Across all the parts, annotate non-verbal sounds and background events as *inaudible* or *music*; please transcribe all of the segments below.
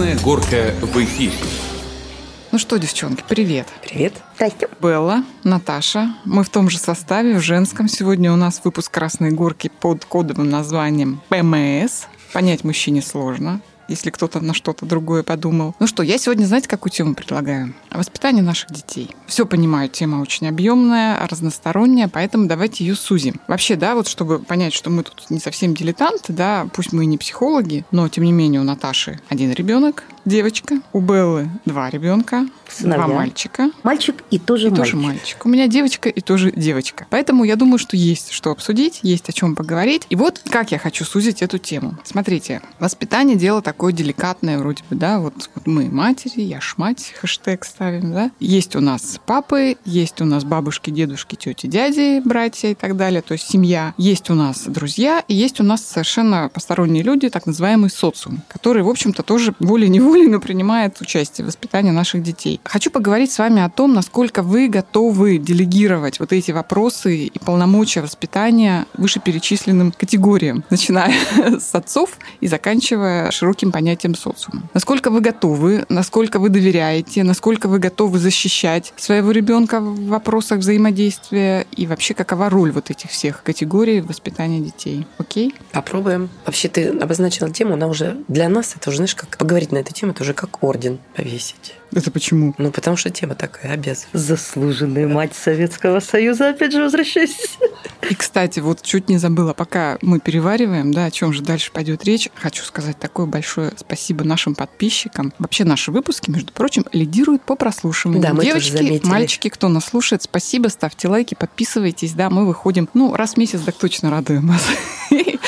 Красная горка в эфире. Ну что, девчонки, привет. Привет. Здрасте. Белла, Наташа. Мы в том же составе, в женском. Сегодня у нас выпуск «Красной горки» под кодовым названием ПМС. Понять мужчине сложно если кто-то на что-то другое подумал. Ну что, я сегодня, знаете, какую тему предлагаю? Воспитание наших детей. Все понимаю, тема очень объемная, разносторонняя, поэтому давайте ее сузим. Вообще, да, вот чтобы понять, что мы тут не совсем дилетанты, да, пусть мы и не психологи, но тем не менее у Наташи один ребенок, девочка, у Беллы два ребенка, Сыновья. два мальчика. Мальчик и тоже И мальчик. тоже мальчик. У меня девочка и тоже девочка. Поэтому я думаю, что есть что обсудить, есть о чем поговорить. И вот как я хочу сузить эту тему. Смотрите, воспитание дело такое деликатное вроде бы, да, вот, вот мы матери, я ж мать, хэштег ставим, да. Есть у нас папы, есть у нас бабушки, дедушки, тети, дяди, братья и так далее, то есть семья. Есть у нас друзья, и есть у нас совершенно посторонние люди, так называемый социум, который, в общем-то, тоже волей-неволей, но принимает участие в воспитании наших детей. Хочу поговорить с вами о том, насколько вы готовы делегировать вот эти вопросы и полномочия воспитания вышеперечисленным категориям, начиная *laughs* с отцов и заканчивая широким понятием социума. Насколько вы готовы, насколько вы доверяете, насколько вы готовы защищать своего ребенка в вопросах взаимодействия и вообще какова роль вот этих всех категорий в воспитании детей. Окей? Попробуем. Вообще, ты обозначила тему, она уже для нас, это уже, знаешь, как поговорить на эту тему, это уже как орден повесить. Это почему? Ну, потому что тема такая, обязывает. Заслуженная мать Советского Союза, опять же, возвращаюсь. И, кстати, вот чуть не забыла, пока мы перевариваем, да, о чем же дальше пойдет речь, хочу сказать такое большое спасибо нашим подписчикам. Вообще наши выпуски, между прочим, лидируют по прослушиванию. Да, мы тоже Девочки, заметили. мальчики, кто нас слушает, спасибо, ставьте лайки, подписывайтесь, да, мы выходим, ну, раз в месяц, так точно радуем вас.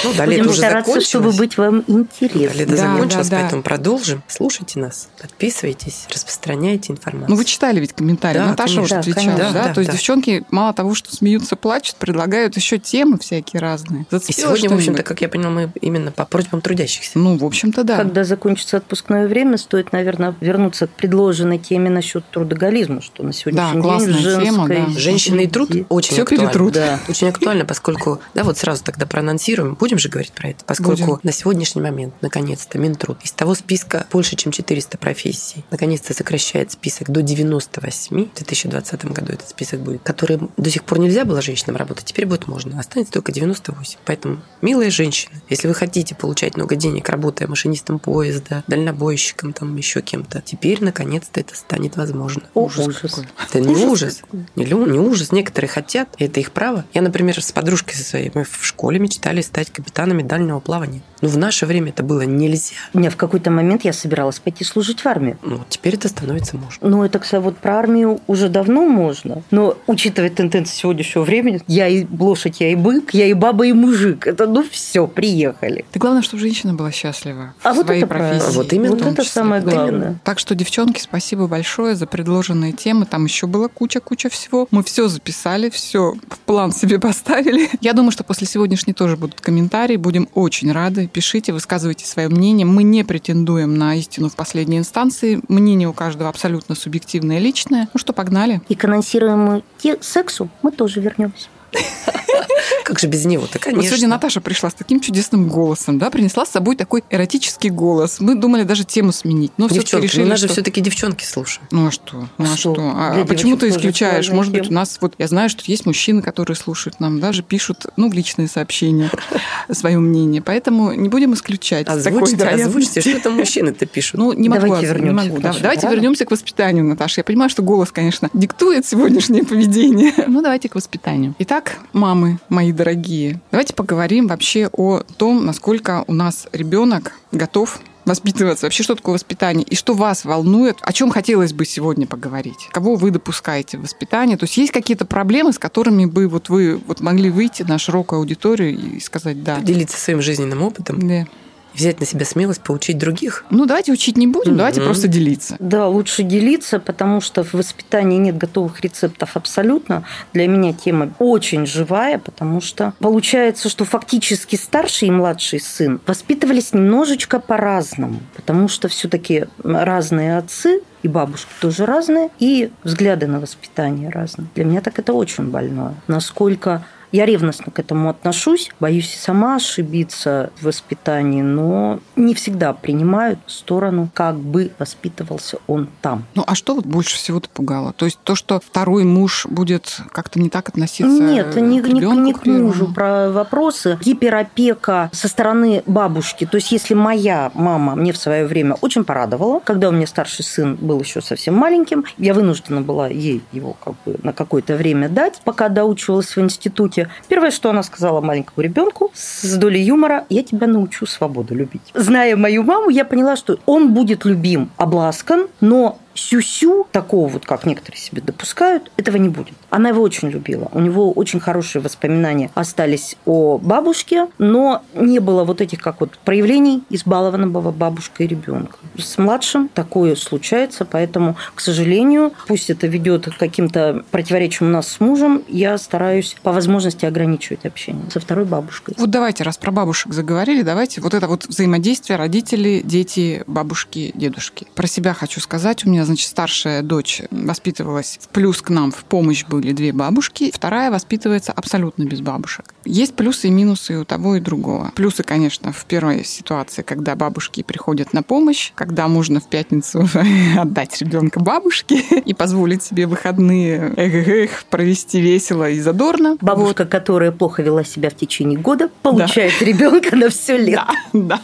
Ну, да, Будем стараться, чтобы быть вам Да, интересным. лето Да, закончилось, да, да. поэтому продолжим. Слушайте нас, подписывайтесь, распространяйте информацию. Ну, вы читали ведь комментарии. Да, Наташа конечно. уже Да, отвечала, конечно. да? Да, То есть да. девчонки мало того, что смеются, плачут, предлагают еще темы всякие разные. И Зацепило сегодня, в общем-то, как я поняла, мы именно по просьбам трудящихся. Ну, в общем-то, да. Когда закончится отпускное время, стоит, наверное, вернуться к предложенной теме насчет трудоголизма, что на сегодняшний день классная женской... тема, да. Женщины и труд очень Всё актуально. перетрут. Да. *laughs* Очень актуально, поскольку, да, вот сразу тогда проанонсируем, будем же говорить про это, поскольку Будем. на сегодняшний момент, наконец-то, Минтруд из того списка больше, чем 400 профессий, наконец-то сокращает список до 98, в 2020 году этот список будет, которые до сих пор нельзя было женщинам работать, теперь будет можно, останется только 98. Поэтому, милые женщины, если вы хотите получать много денег, работая машинистом поезда, дальнобойщиком, там еще кем-то, теперь, наконец-то, это станет возможно. О, Ужас ужас. какой. Это не Ужас ужас. Не, не ужас. Некоторые хотят, и это их право. Я, например, с подружкой со своей, мы в школе мечтали стать капитанами дальнего плавания. Но в наше время это было нельзя. Меня в какой-то момент я собиралась пойти служить в армию. Ну, теперь это становится можно. Ну, это, кстати, вот про армию уже давно можно. Но, учитывая тенденции сегодняшнего времени, я и лошадь, я и бык, я и баба, и мужик. Это, ну, все, приехали. Да главное, чтобы женщина была счастлива А в вот своей это правильно. профессии. Вот именно. Вот это самое главное. Так что, девчонки, спасибо большое за предложенные темы. Там еще было куча-куча всего. Мы все записали, все в план себе поставили. *laughs* Я думаю, что после сегодняшней тоже будут комментарии. Будем очень рады. Пишите, высказывайте свое мнение. Мы не претендуем на истину в последней инстанции. Мнение у каждого абсолютно субъективное, личное. Ну что, погнали. И к анонсируемому сексу мы тоже вернемся. *laughs* Как же без него-то, конечно. Вот сегодня Наташа пришла с таким чудесным голосом, да, принесла с собой такой эротический голос. Мы думали даже тему сменить, но все-таки Девчонки, решили, ну, нас же что... все-таки девчонки слушают. Ну а что? Ну а Что? что? А, а почему ты исключаешь? Может быть, у нас вот я знаю, что есть мужчины, которые слушают нам, даже пишут, ну, в личные сообщения *laughs* свое мнение. Поэтому не будем исключать. Озвучьте, озвучьте, что там *laughs* мужчины-то пишут. Ну, не могу, Давайте оз- не вернемся могу. давайте вернемся к воспитанию, Наташа. Я понимаю, что голос, конечно, диктует сегодняшнее поведение. Ну, давайте к воспитанию. Итак, мамы, мои дорогие, давайте поговорим вообще о том, насколько у нас ребенок готов воспитываться, вообще что такое воспитание, и что вас волнует, о чем хотелось бы сегодня поговорить, кого вы допускаете в воспитание, то есть есть какие-то проблемы, с которыми бы вот вы вот могли выйти на широкую аудиторию и сказать да. Поделиться своим жизненным опытом, Да. Взять на себя смелость, поучить других. Ну, давайте учить не будем, давайте Мгм. просто делиться. Да, лучше делиться, потому что в воспитании нет готовых рецептов абсолютно. Для меня тема очень живая, потому что получается, что фактически старший и младший сын воспитывались немножечко по-разному, потому что все-таки разные отцы и бабушки тоже разные, и взгляды на воспитание разные. Для меня так это очень больное. Насколько Я ревностно к этому отношусь, боюсь и сама ошибиться в воспитании, но не всегда принимаю сторону, как бы воспитывался он там. Ну, а что вот больше всего-то пугало? То есть то, что второй муж будет как-то не так относиться Нет, не, к не, ребенку, не к первому? мужу про вопросы. Гиперопека со стороны бабушки. То есть если моя мама мне в свое время очень порадовала, когда у меня старший сын был еще совсем маленьким, я вынуждена была ей его как бы на какое-то время дать, пока доучивалась в институте. Первое, что она сказала маленькому ребенку с долей юмора, я тебя научу свободу любить. Зная мою маму, я поняла, что он будет любим, обласкан, но сюсю, такого вот, как некоторые себе допускают, этого не будет. Она его очень любила. У него очень хорошие воспоминания остались о бабушке, но не было вот этих как вот проявлений избалованного бабушкой ребенка. С младшим такое случается, поэтому, к сожалению, пусть это ведет к каким-то противоречиям у нас с мужем, я стараюсь по возможности ограничивать общение со второй бабушкой. Вот давайте, раз про бабушек заговорили, давайте вот это вот взаимодействие родители, дети, бабушки, дедушки. Про себя хочу сказать. У меня, значит, старшая дочь воспитывалась в плюс к нам, в помощь были две бабушки. Вторая воспитывается абсолютно без бабушек. Есть плюсы и минусы у того и другого. Плюсы, конечно, в первой ситуации, когда бабушки приходят на помощь, когда можно в пятницу *laughs* отдать ребенка бабушке *laughs* и позволить себе выходные эх, эх, провести весело и задорно. Бабушка, которая плохо вела себя в течение года, получает *laughs* ребенка на все лето. Да, да.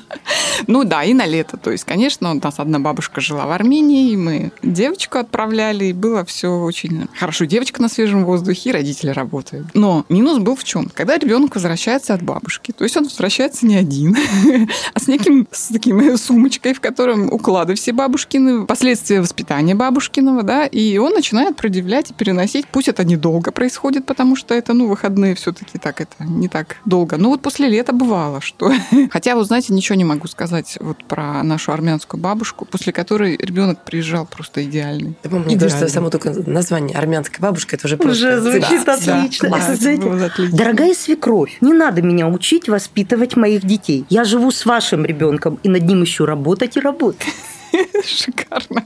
Ну да, и на лето. То есть, конечно, у нас одна бабушка жила в Армении, и мы девочку отправляли, и было все очень хорошо. Девочка на свежем воздухе, и родители работают. Но минус был в чем? Когда ребенок возвращается от бабушки, то есть он возвращается не один, *laughs* а с неким с таким сумочкой, в котором уклады все бабушкины, последствия воспитания бабушкиного, да, и он начинает продивлять и переносить. Пусть это недолго происходит, потому что это, ну, выходные все-таки так, это не так долго. Но вот после лета бывало, что... *laughs* Хотя, вот знаете, ничего не могу сказать вот про нашу армянскую бабушку, после которой ребенок приезжал просто идеальный. Да, мне Идеально. кажется, само только название армянская бабушка, это уже просто... Уже звучит Да, отлично. да, класс. Знаете, было отлично. Дорогая свекровь, не надо меня учить воспитывать моих детей. Я живу с вашим ребенком и над ним еще работать и работать. *laughs* Шикарно.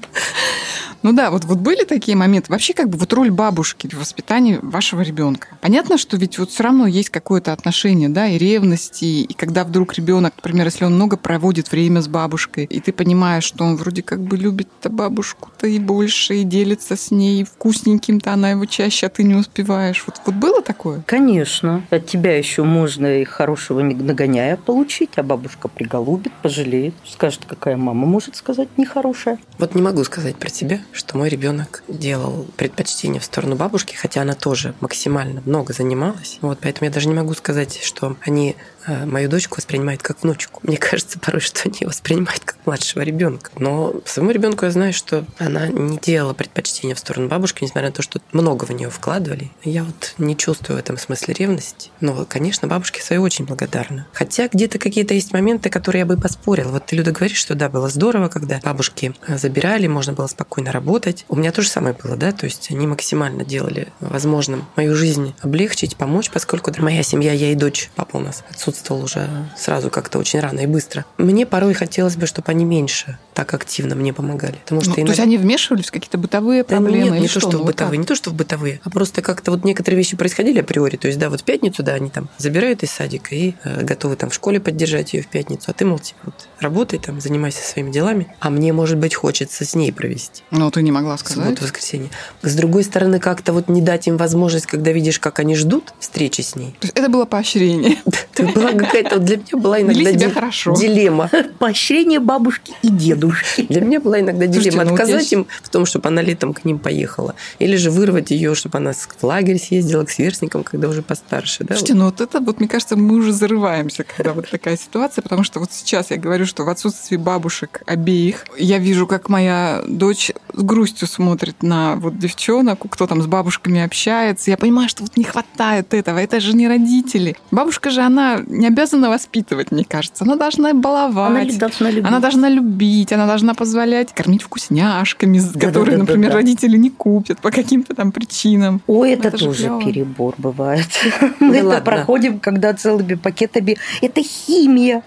Ну да, вот, вот были такие моменты. Вообще, как бы вот роль бабушки в воспитании вашего ребенка. Понятно, что ведь вот все равно есть какое-то отношение, да, и ревности, и когда вдруг ребенок, например, если он много проводит время с бабушкой, и ты понимаешь, что он вроде как бы любит-то бабушку-то и больше, и делится с ней вкусненьким-то, она его чаще, а ты не успеваешь. Вот, вот было такое? Конечно. От тебя еще можно и хорошего нагоняя получить, а бабушка приголубит, пожалеет, скажет, какая мама может сказать нехорошая. Вот не могу сказать про себя, что мой ребенок делал предпочтение в сторону бабушки, хотя она тоже максимально много занималась. Вот, поэтому я даже не могу сказать, что они мою дочку воспринимают как внучку. Мне кажется порой, что они ее воспринимают как младшего ребенка. Но своему ребенку я знаю, что она не делала предпочтения в сторону бабушки, несмотря на то, что много в нее вкладывали. Я вот не чувствую в этом смысле ревности. Но, конечно, бабушке своей очень благодарна. Хотя где-то какие-то есть моменты, которые я бы поспорила. Вот ты, Люда, говоришь, что да, было здорово, когда бабушки э, забирали, можно было спокойно работать. У меня то же самое было, да, то есть они максимально делали возможным мою жизнь облегчить, помочь, поскольку моя семья, я и дочь, папа у нас отсутствовал уже сразу как-то очень рано и быстро. Мне порой хотелось бы, чтобы они меньше так активно мне помогали. Потому что Ну, То иногда- есть они вмешивались в какие-то бытовые да проблемы? нет, не то, что Ну, в бытовые, как? не то, что в бытовые, а просто как-то вот некоторые вещи происходили априори. То есть, да, вот в пятницу, да, они там забирают из садика и э, готовы там в школе поддержать ее в пятницу, а ты, мол, типа, вот, работай там, занимайся своими делами, а мне, может быть, хочется с ней провести Ну, ты не могла сказать. субботу, воскресенье. С другой стороны, как-то вот не дать им возможность, когда видишь, как они ждут встречи с ней. То есть это было поощрение. *laughs* Это была какая-то, вот для меня была иногда себя ди- хорошо. дилемма. Поощрение бабушки и дедушки. Для меня была иногда Слушайте, дилемма ну вот отказать я им в том, чтобы она летом к ним поехала, или же вырвать ее, чтобы она с- в лагерь съездила к сверстникам, когда уже постарше. Да? Слушайте, ну вот это вот, мне кажется, мы уже зарываемся, когда вот такая ситуация, потому что вот сейчас я говорю, что в отсутствии бабушек обеих, я вижу, как моя дочь с грустью смотрит на вот девчонок, кто там с бабушками общается. Я понимаю, что вот не хватает этого, это же не родители. Бабушка же, она не обязана воспитывать, мне кажется. Она должна баловать. Она должна любить. Она должна любить, она должна позволять кормить вкусняшками, которые, Да-да-да-да-да. например, родители не купят по каким-то там причинам. Ой, это, Это же тоже клёво. перебор бывает. *laughs* Мы это ладно. проходим, когда целыми пакетами. Это химия.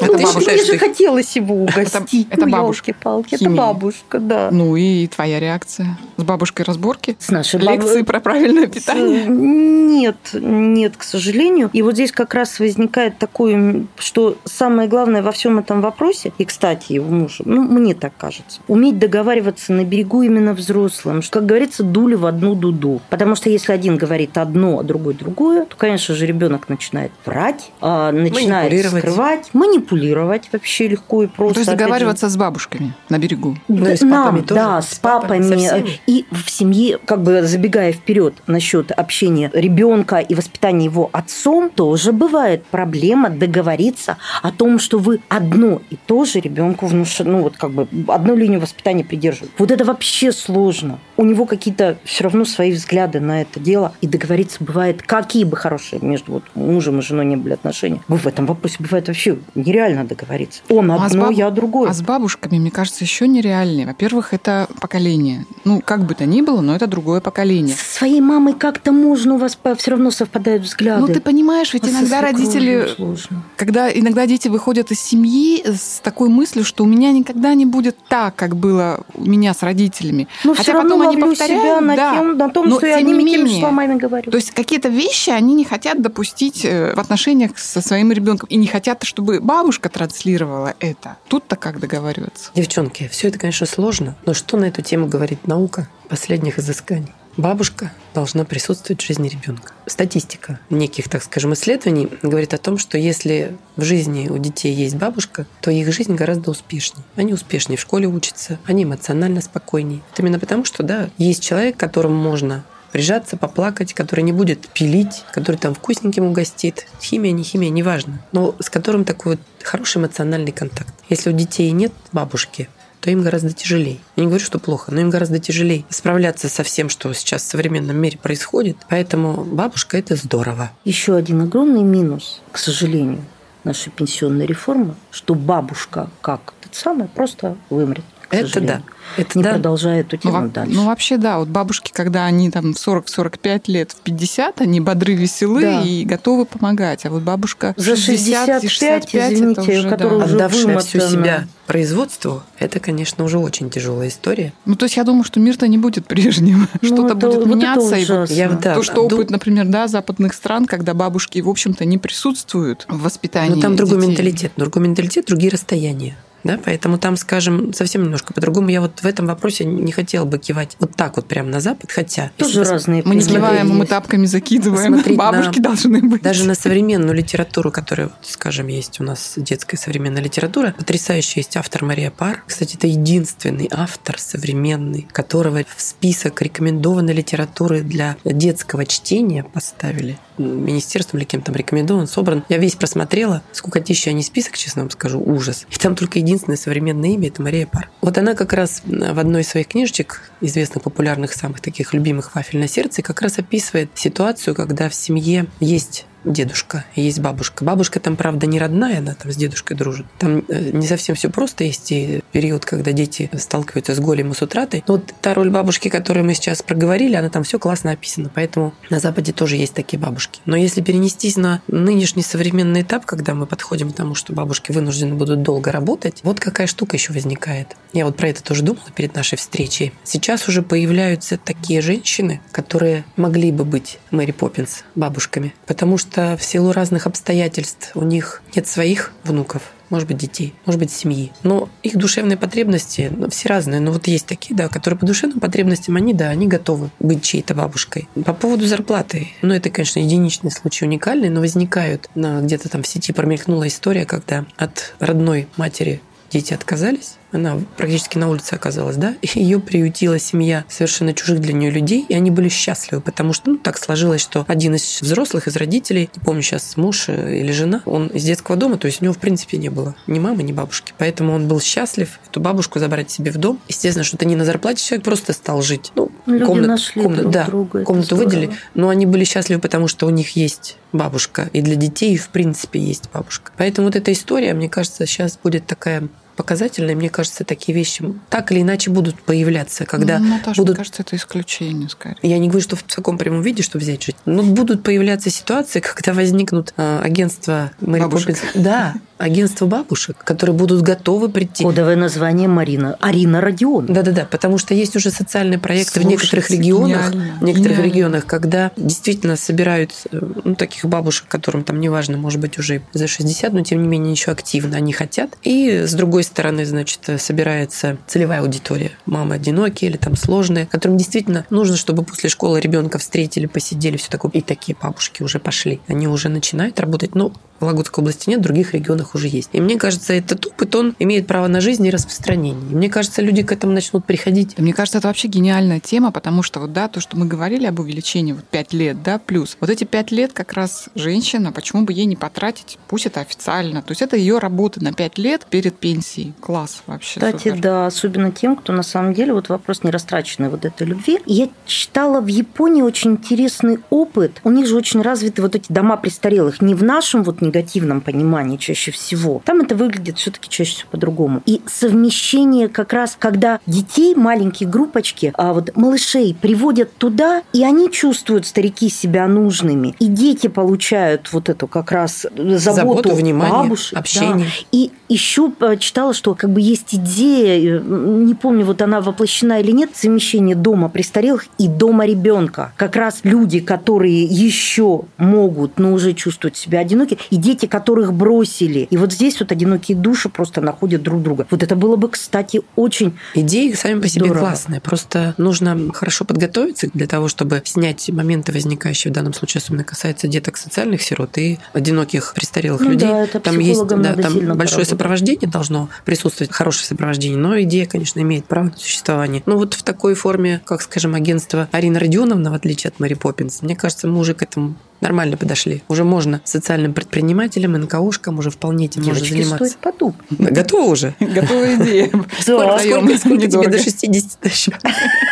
Это ну, бабушка, Мне же их- хотелось его угостить. это Ну, бабушка. ёлки-палки, это бабушка. да. Ну и твоя реакция? С бабушкой разборки? С нашей Лекции баб- про правильное питание? Нет, нет, к сожалению. И вот здесь как раз возникает такое, что самое главное во всем этом вопросе, и, кстати, его мужу, ну, мне так кажется, уметь договариваться на берегу именно взрослым. Что, Как говорится, дули в одну дуду. Потому что если один говорит одно, а другой другое, то, конечно же, ребенок начинает врать, а, начинает Манипулировать. скрывать, манипулировать вообще легко и просто. То есть Опять же, договариваться с бабушками на берегу? Ну, и с нам, папами тоже. да, С с папами, папами. И в семье, как бы забегая вперед насчет общения ребенка и воспитания его отцом, тоже бывает проблема договориться о том, что вы одно и то же ребенку внушаете, ну вот как бы одну линию воспитания придерживаете. Вот это вообще сложно. У него какие-то все равно свои взгляды на это дело. И договориться бывает, какие бы хорошие между вот мужем и женой не были отношения. В этом вопросе бывает вообще нереально договориться. Он А с одно, баб- я другое. А с бабушками, мне кажется, еще нереальнее. Во-первых, это поколение. Ну, как бы то ни было, но это другое поколение. Со своей мамой как-то можно, у вас все равно совпадают взгляды. Ну, ты понимаешь, ведь А иногда родители сложно. когда иногда дети выходят из семьи с такой мыслью, что у меня никогда не будет так, как было у меня с родителями. Но Хотя все равно потом они ловлю себя повторяют, на, да. тем, на том, Но что я тем не менее, словами говорю. То есть какие-то вещи они не хотят допустить э, в отношениях со своим ребенком и не хотят, чтобы бабушка транслировала это. Тут-то как договариваться? Девчонки, все это, конечно, сложно, но что на эту тему говорит наука последних изысканий? Бабушка должна присутствовать в жизни ребенка. Статистика неких, так скажем, исследований говорит о том, что если в жизни у детей есть бабушка, то их жизнь гораздо успешнее. Они успешнее в школе учатся, они эмоционально спокойнее. Это именно потому, что да, есть человек, которому можно прижаться, поплакать, который не будет пилить, который там вкусненьким угостит. Химия, не химия, неважно. Но с которым такой вот хороший эмоциональный контакт. Если у детей нет бабушки, то им гораздо тяжелее. Я не говорю, что плохо, но им гораздо тяжелее справляться со всем, что сейчас в современном мире происходит. Поэтому бабушка – это здорово. Еще один огромный минус, к сожалению, нашей пенсионной реформы, что бабушка, как тот самый, просто вымрет. Это да. Это Не да. продолжая эту Ну, тему во- дальше. ну, вообще, да. Вот бабушки, когда они там в 40-45 лет, в 50, они бодры, веселы Да. и готовы помогать. А вот бабушка За 60 и 65, извините, это уже, которая да. уже Отдавшая всю вымотана. себя производству, это, конечно, уже очень тяжелая история. Ну, то есть я думаю, что мир-то не будет прежним. *laughs* Ну, Что-то будет вот это меняться. и вот. Я да, то, что опыт, например, да, западных стран, когда бабушки, в общем-то, не присутствуют в воспитании Но там другой детей. менталитет. Другой менталитет, другие расстояния. Да, поэтому там, скажем, совсем немножко по-другому. Я вот в этом вопросе не хотела бы кивать вот так вот прямо на Запад, хотя... Тоже разные Мы не киваем, мы тапками закидываем. Посмотреть на- Бабушки должны быть. Даже на современную литературу, которая, вот, скажем, есть у нас детская современная литература, потрясающая есть автор Мария Пар. Кстати, это единственный автор современный, которого в список рекомендованной литературы для детского чтения поставили. Министерством или кем там рекомендован, собран. Я весь просмотрела. Сколько тысяч они список, честно вам скажу, ужас. И там только единственное современное имя – это Мария Пар. Вот она как раз в одной из своих книжечек, известных, популярных, самых таких любимых «Вафель на сердце», как раз описывает ситуацию, когда в семье есть дедушка, есть бабушка. Бабушка там, правда, не родная, она там с дедушкой дружит. Там э, не совсем все просто. Есть и период, когда дети сталкиваются с голем и с утратой. Но вот та роль бабушки, которую мы сейчас проговорили, она там все классно описана. Поэтому на Западе тоже есть такие бабушки. Но если перенестись на нынешний современный этап, когда мы подходим к тому, что бабушки вынуждены будут долго работать, вот какая штука еще возникает. Я вот про это тоже думала перед нашей встречей. Сейчас уже появляются такие женщины, которые могли бы быть Мэри Поппинс бабушками, потому что в силу разных обстоятельств у них нет своих внуков, может быть, детей, может быть, семьи. Но их душевные потребности, ну, все разные. Но вот есть такие, да, которые по душевным потребностям, они, да, они готовы быть чьей-то бабушкой. По поводу зарплаты, ну, это, конечно, единичный случай, уникальный, но возникают, где-то там в сети промелькнула история, когда от родной матери дети отказались, она практически на улице оказалась, да, и ее приютила семья совершенно чужих для нее людей, и они были счастливы, потому что, ну, так сложилось, что один из взрослых, из родителей, не помню сейчас, муж э, или жена, он из детского дома, то есть у него, в принципе, не было ни мамы, ни бабушки, поэтому он был счастлив эту бабушку забрать себе в дом. Естественно, что-то не на зарплате человек просто стал жить. Ну, Люди комнат- нашли комнат- друг да, друга, комнату выделили, но они были счастливы, потому что у них есть бабушка, и для детей, в принципе, есть бабушка. Поэтому вот эта история, мне кажется, сейчас будет такая показательно. И мне кажется, такие вещи так или иначе будут появляться, когда ну, Наташа, будут... мне кажется, это исключение, скорее. Я не говорю, что в таком прямом виде, что взять жить. Но будут появляться ситуации, когда возникнут э, агентства Мэри Бабушек. Поппинс. Да, агентство бабушек, которые будут готовы прийти. Кодовое название Марина. Арина Родион. Да-да-да, потому что есть уже социальные проекты в Слушайте, некоторых регионах, гениально, в некоторых гениально. регионах, когда действительно собирают э, ну, таких бабушек, которым там неважно, может быть, уже за 60, но тем не менее еще активно они хотят. И с другой стороны, значит, э, собирается целевая аудитория. Мамы одинокие или там сложные, которым действительно нужно, чтобы после школы ребенка встретили, посидели, все такое. И такие бабушки уже пошли. Они уже начинают работать. Но в Вологодской области нет, в других регионах уже есть. И мне кажется, этот опыт, он имеет право на жизнь и распространение. И мне кажется, люди к этому начнут приходить. Да, мне кажется, это вообще гениальная тема, потому что вот, да, то, что мы говорили об увеличении вот 5 лет, да, плюс. Вот эти 5 лет как раз женщина, почему бы ей не потратить, пусть это официально. То есть это ее работа на 5 лет перед пенсией. Класс вообще. Кстати, супер. да, особенно тем, кто на самом деле, вот вопрос нерастраченной вот этой любви. Я читала в Японии очень интересный опыт. У них же очень развиты вот эти дома престарелых. Не в нашем вот негативном понимании чаще всего. Там это выглядит все-таки чаще всего по-другому. И совмещение как раз, когда детей, маленькие группочки, а вот малышей приводят туда, и они чувствуют, старики, себя нужными. И дети получают вот эту как раз заботу, Заботу, внимание, бабушек. да. общение. И еще читала, что как бы есть идея, э, не помню, вот она воплощена или нет, совмещение дома престарелых и дома ребенка. Как раз люди, которые еще могут, но уже чувствуют себя одиноки, и дети, которых бросили. И вот здесь вот одинокие души просто находят друг друга. Вот это было бы, кстати, очень Идеи сами по себе Здорово. классные. Просто нужно хорошо подготовиться для того, чтобы снять моменты, возникающие в данном случае, особенно касается деток социальных сирот и одиноких престарелых Ну людей. да, это там есть да, там сильно большое поработать. сопровождение должно присутствовать, хорошее сопровождение, но идея, конечно, имеет право на существование. Ну вот в такой форме, как, скажем, агентство Арина Родионовна, в отличие от Мэри Поппинс, мне кажется, мы уже к этому нормально подошли. Уже можно социальным предпринимателям, НКОшкам уже вполне этим можно заниматься. стоит подумать. Да, Готово уже? *laughs* Готовая идея. *laughs* Сколько, тебе до 60 еще?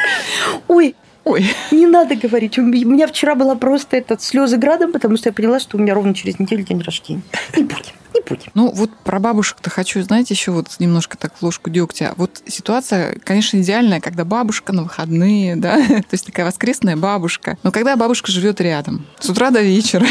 *laughs* Ой, Ой, не надо говорить. У меня вчера была просто этот слезы градом, потому что я поняла, что у меня ровно через неделю день рождения. Не будем, не будем. Ну, вот про бабушек-то хочу, знаете, еще вот немножко так ложку дегтя. Вот ситуация, конечно, идеальная, когда бабушка на выходные, да, *laughs* то есть такая воскресная бабушка. Но когда бабушка живет рядом, с утра до вечера,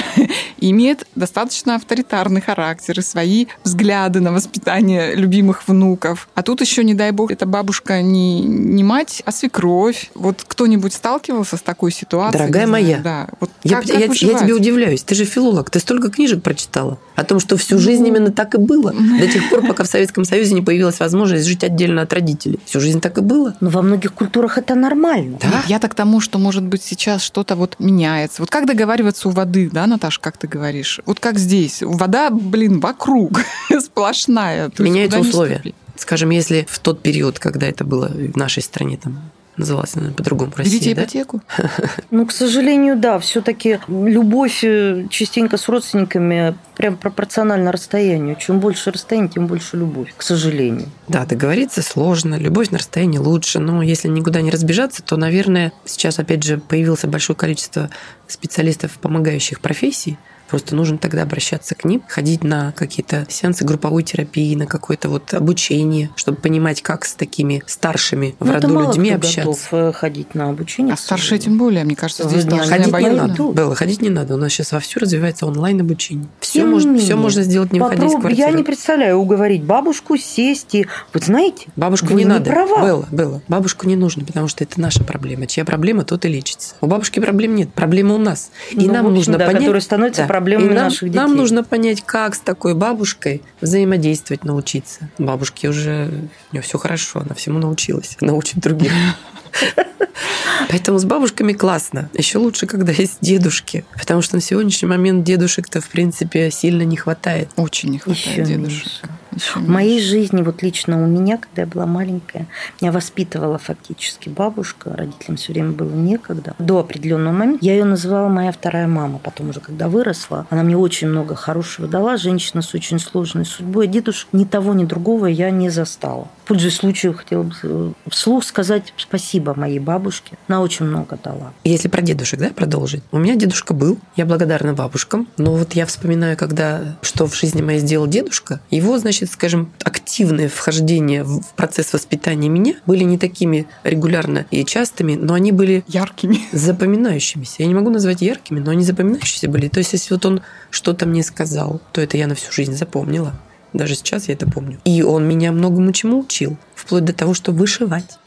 и *laughs* имеет достаточно авторитарный характер и свои взгляды на воспитание любимых внуков. А тут еще, не дай бог, эта бабушка не, не мать, а свекровь. Вот кто-нибудь сталкивался с такой ситуацией? Дорогая знаю, моя, да. Вот Я, как- я- как я тебе удивляюсь. Ты же филолог, ты столько книжек прочитала о том, что всю жизнь Ну. именно так и было. До тех пор, пока в Советском Союзе не появилась возможность жить отдельно от родителей. Всю жизнь так и было. Но во многих культурах это нормально. Да. Я так к тому, что, может быть, сейчас что-то вот меняется. Вот как договариваться у воды, да, Наташа, как ты говоришь? Вот как здесь. Вода, блин, вокруг, *laughs* сплошная. Меняются условия. Скажем, если в тот период, когда это было в нашей стране, там называлось, наверное, по-другому в России, Берите да? ипотеку. *laughs* Ну, к сожалению, да, все-таки любовь э, частенько с родственниками прям пропорциональна расстоянию. Чем больше расстояние, тем больше любовь, к сожалению. Да, договориться сложно, любовь на расстоянии лучше, но если никуда не разбежаться, то, наверное, сейчас, опять же, появилось большое количество специалистов, помогающих профессий, Просто нужно тогда обращаться к ним, ходить на какие-то сеансы групповой терапии, на какое-то вот обучение, чтобы понимать, как с такими старшими в Ну, это роду мало людьми кто общаться. готов э, ходить на обучение. А старшие тем более, мне кажется, здесь должны Ходить не обоюдно. надо. Белла, ходить не надо. У нас сейчас вовсю развивается онлайн-обучение. Все, Тем не можно, менее, все можно сделать, не выходя из попроб- квартиры. Я не представляю уговорить бабушку сесть и... Вот знаете, Бабушку Вы не не надо. права. Белла, Белла, бабушку не нужно, потому что это наша проблема. Чья проблема, тот и лечится. У бабушки проблем нет, проблема у нас. И Ну, нам общем, нужно да, понять... которая становится проблемой И нам, наших детей. Нам нужно понять, как с такой бабушкой взаимодействовать, научиться. Бабушке уже... У нее все хорошо, она всему научилась. Научит других. *laughs* Поэтому с бабушками классно. Еще лучше, когда есть дедушки. Потому что на сегодняшний момент дедушек-то, в принципе, сильно не хватает. Очень не хватает Еще дедушек. меньше. Еще В моей жизни, вот лично у меня, когда я была маленькая, меня воспитывала фактически бабушка, родителям все время было некогда. До определенного момента я ее называла моя вторая мама. Потом уже, когда выросла, она мне очень много хорошего дала. Женщина с очень сложной судьбой. Дедушек ни того, ни другого я не застала. Пользуясь случаем, хотела бы вслух сказать спасибо моей бабушке. Она очень много дала. Если про дедушек, да, продолжить. У меня дедушка был, я благодарна бабушкам, но вот я вспоминаю, когда, что в жизни моей сделал дедушка, его, значит, скажем, активное вхождение в процесс воспитания меня были не такими регулярно и частыми, но они были Яркими. *laughs* запоминающимися. Я не могу назвать яркими, но они запоминающиеся были. То есть, если вот он что-то мне сказал, то это я на всю жизнь запомнила. Даже сейчас я это помню. И он меня многому чему учил. Вплоть до того, что вышивать.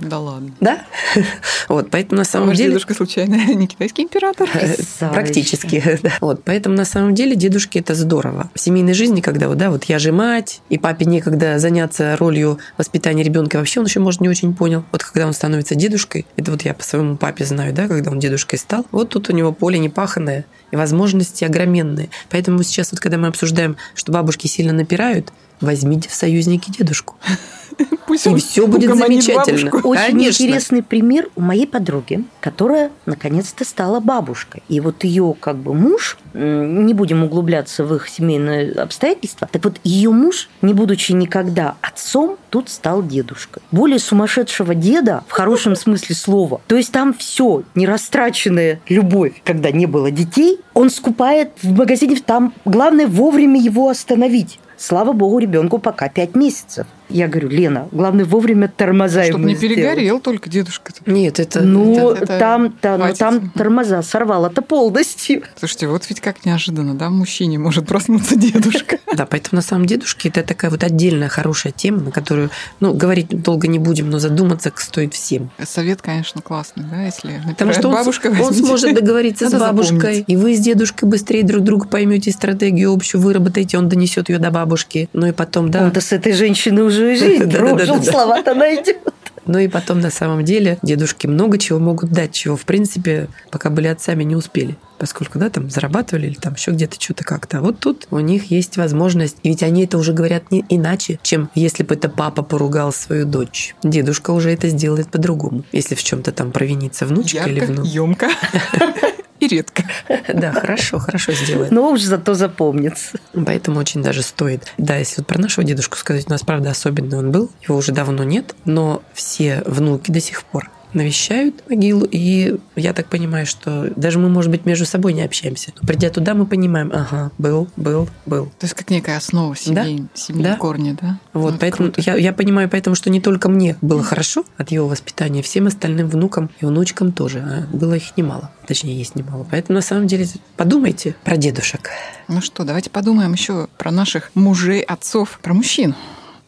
Да ладно. Да? *laughs* Вот, поэтому на А самом ваш деле... дедушка случайно *laughs* не китайский император? *laughs* Практически. да. Вот, поэтому на самом деле дедушки это здорово. В семейной жизни, когда вот, да, вот я же мать, и папе некогда заняться ролью воспитания ребенка, вообще он еще, может, не очень понял. Вот когда он становится дедушкой, это вот я по своему папе знаю, да, когда он дедушкой стал, вот тут у него поле непаханное и возможности огроменные. Поэтому сейчас вот, когда мы обсуждаем, что бабушки сильно напирают, возьмите в союзники дедушку. *laughs* Пусть И все будет замечательно. бабушку. Очень Конечно. интересный пример у моей подруги, которая наконец-то стала бабушкой. И вот ее как бы муж, не будем углубляться в их семейные обстоятельства, так вот ее муж, не будучи никогда отцом, тут стал дедушкой. Более сумасшедшего деда в хорошем *laughs* смысле слова. То есть там все, нерастраченная любовь, когда не было детей, он скупает в магазине, там главное вовремя его остановить. Слава богу, ребенку пока пять месяцев. Я говорю, Лена, главное вовремя тормоза Чтобы ему не сделать». перегорел только дедушка. Нет, это... Ну, это- это там, там, ну, хватит. там тормоза сорвало-то полностью. Слушайте, вот ведь как неожиданно, да, мужчине может проснуться дедушка. *laughs* Да, поэтому на самом дедушке это такая вот отдельная хорошая тема, на которую, ну, говорить долго не будем, но задуматься стоит всем. Совет, конечно, классный, да, если Потому что он, бабушка, он сможет договориться с бабушкой, и вы с дедушкой быстрее друг друга поймете стратегию общую, выработаете, он донесет ее до бабушки. Ну и потом, да. Он-то с этой женщиной уже и *laughs* жизнь прожил, слова-то найдет. Ну и потом, на самом деле, дедушки много чего могут дать, чего, в принципе, пока были отцами, не успели. Поскольку, да, там зарабатывали или там еще где-то что-то как-то. А вот тут у них есть возможность. И ведь они это уже говорят не иначе, чем если бы это папа поругал свою дочь. Дедушка уже это сделает по-другому. Если в чем-то там провинится внучка или Ярко, внук. емко *laughs* редко. Да, хорошо, хорошо сделает. Но уж зато запомнится. Поэтому очень даже стоит. Да, если вот про нашего дедушку сказать, у нас, правда, особенный он был. Его уже давно нет, но все внуки до сих пор навещают могилу, и я так понимаю, что даже мы, может быть, между собой не общаемся. Но придя туда, мы понимаем, ага, был, был, был. То есть как некая основа семьи, семьи Да. корни, да? Вот, Ну, это поэтому круто. я, я понимаю, поэтому, что не только мне было хорошо от его воспитания, всем остальным внукам и внучкам тоже. А было их немало. Точнее, есть немало. Поэтому, на самом деле, подумайте про дедушек. Ну что, давайте подумаем еще про наших мужей, отцов, про мужчин.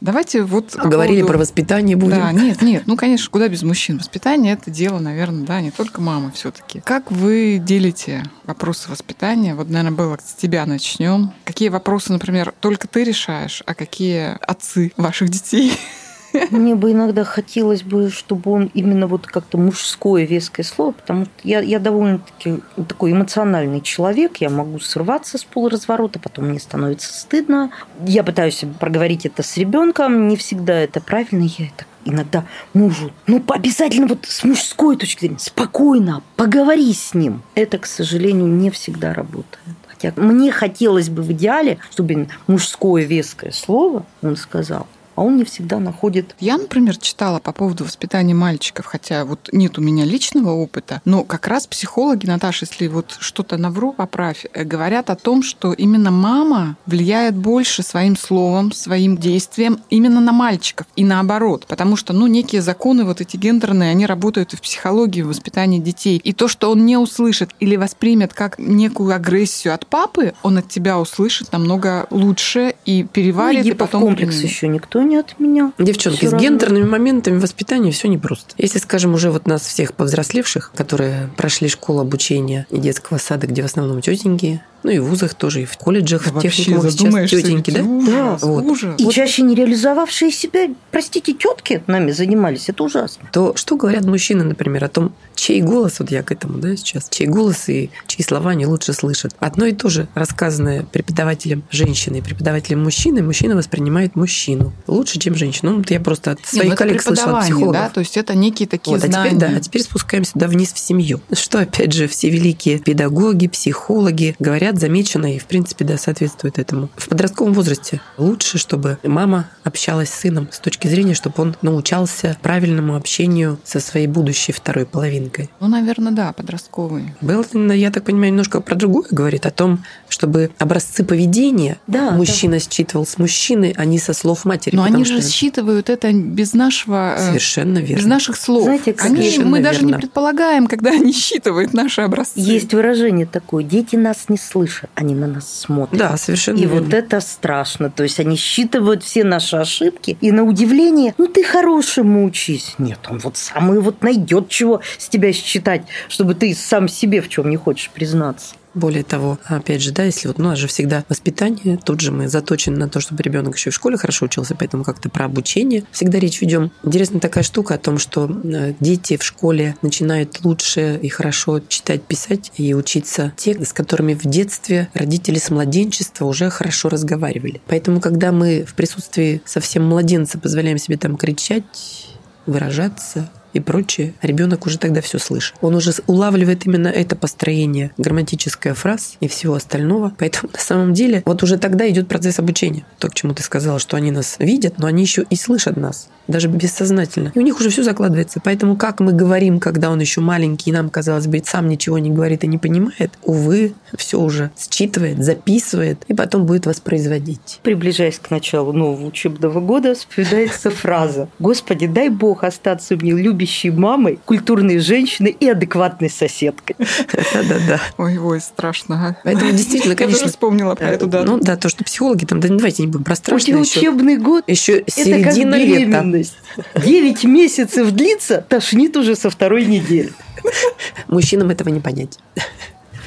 Давайте вот... по Говорили поводу- про воспитание будем. Да, нет, нет, ну, конечно, куда без мужчин. Воспитание – это дело, наверное, да, не только мамы все таки Как вы делите вопросы воспитания? Вот, наверное, было с тебя начнем. Какие вопросы, например, только ты решаешь, а какие отцы ваших детей? *laughs* Мне бы иногда хотелось бы, чтобы он именно вот как-то мужское веское слово, потому что я, я довольно-таки такой эмоциональный человек, я могу срываться с полуразворота, потом мне становится стыдно. Я пытаюсь проговорить это с ребенком, не всегда это правильно, я это иногда мужу, ну, обязательно вот с мужской точки зрения, спокойно, поговори с ним. Это, к сожалению, не всегда работает. Хотя мне хотелось бы в идеале, чтобы мужское веское слово он сказал, а он не всегда находит Я, например, читала по поводу воспитания мальчиков, хотя вот нет у меня личного опыта, но как раз психологи, Наташа, если вот что-то навру, поправь, э, говорят о том, что именно мама влияет больше своим словом, своим действием именно на мальчиков и наоборот, потому что, ну, некие законы вот эти гендерные, они работают и в психологии, в воспитании детей. И то, что он не услышит или воспримет как некую агрессию от папы, он от тебя услышит намного лучше и переварит, ну, и потом комплекс еще никто не отменял. Девчонки, Всё с равно. гендерными моментами воспитания все непросто. Если, скажем, уже вот нас всех повзрослевших, которые прошли школу обучения и детского сада, где в основном тетеньки, ну и в вузах тоже, и в колледжах, в Вообще техникумах сейчас тетеньки, да? ужас, Вот. ужас. И чаще не реализовавшие себя, простите, тетки нами занимались. Это ужасно. То что говорят мужчины, например, о том, чей голос, вот я к этому, да, сейчас, чей голос и чьи слова они лучше слышат. Одно и то же, рассказанное преподавателем женщины и преподавателем мужчины, мужчина воспринимает мужчину лучше, чем женщина. Ну, я просто от Не, своих ну, это коллег слышала, от психологов. да, то есть это некие такие Вот, а знания. теперь, да, а теперь спускаемся да, вниз в семью. Что, опять же, все великие педагоги, психологи говорят, замечено и, в принципе, да, соответствует этому. В подростковом возрасте лучше, чтобы мама общалась с сыном с точки зрения, чтобы он научался правильному общению со своей будущей второй половинкой. Ну, наверное, да, подростковые. Беллин, я так понимаю, немножко про другое говорит, о том, чтобы образцы поведения Да, мужчина считывал с мужчины, а не со слов матери. Но потому они же что- считывают это без нашего... э, Совершенно верно. Без наших слов. Знаете, как Они- мы даже не верно. предполагаем, когда они считывают наши образцы. Есть выражение такое, дети нас не слышат, они на нас смотрят. Да, совершенно И верно. вот это страшно. То есть они считывают все наши ошибки. И на удивление, ну ты хорошему учись. Нет, он вот сам и вот найдет чего с тебя считать, чтобы ты сам себе в чем не хочешь признаться. Более того, опять же, да, если вот ну, у нас же всегда воспитание, тут же мы заточены на то, чтобы ребенок еще в школе хорошо учился, поэтому как-то про обучение всегда речь ведем. Интересная такая штука о том, что э, дети в школе начинают лучше и хорошо читать, писать и учиться те, с которыми в детстве родители с младенчества уже хорошо разговаривали. Поэтому, когда мы в присутствии совсем младенца позволяем себе там кричать, выражаться, и прочее, ребенок уже тогда все слышит. Он уже улавливает именно это построение грамматическое фраз и всего остального. Поэтому на самом деле вот уже тогда идет процесс обучения. То, к чему ты сказала, что они нас видят, но они еще и слышат нас, даже бессознательно. И у них уже все закладывается. Поэтому как мы говорим, когда он еще маленький, и нам, казалось бы, сам ничего не говорит и не понимает, увы, все уже считывает, записывает и потом будет воспроизводить. Приближаясь к началу нового учебного года, вспоминается фраза «Господи, дай Бог остаться мне любящей мамой, культурной женщиной и адекватной соседкой». Да-да-да. Ой, ой, страшно. а. Поэтому действительно, Я конечно, тоже вспомнила про эту дату. Ну да, то, что психологи там, да давайте не будем про У страшное тебя еще. учебный год Еще это как середина лета. беременность. Девять месяцев длится, тошнит уже со второй недели. Мужчинам этого не понять.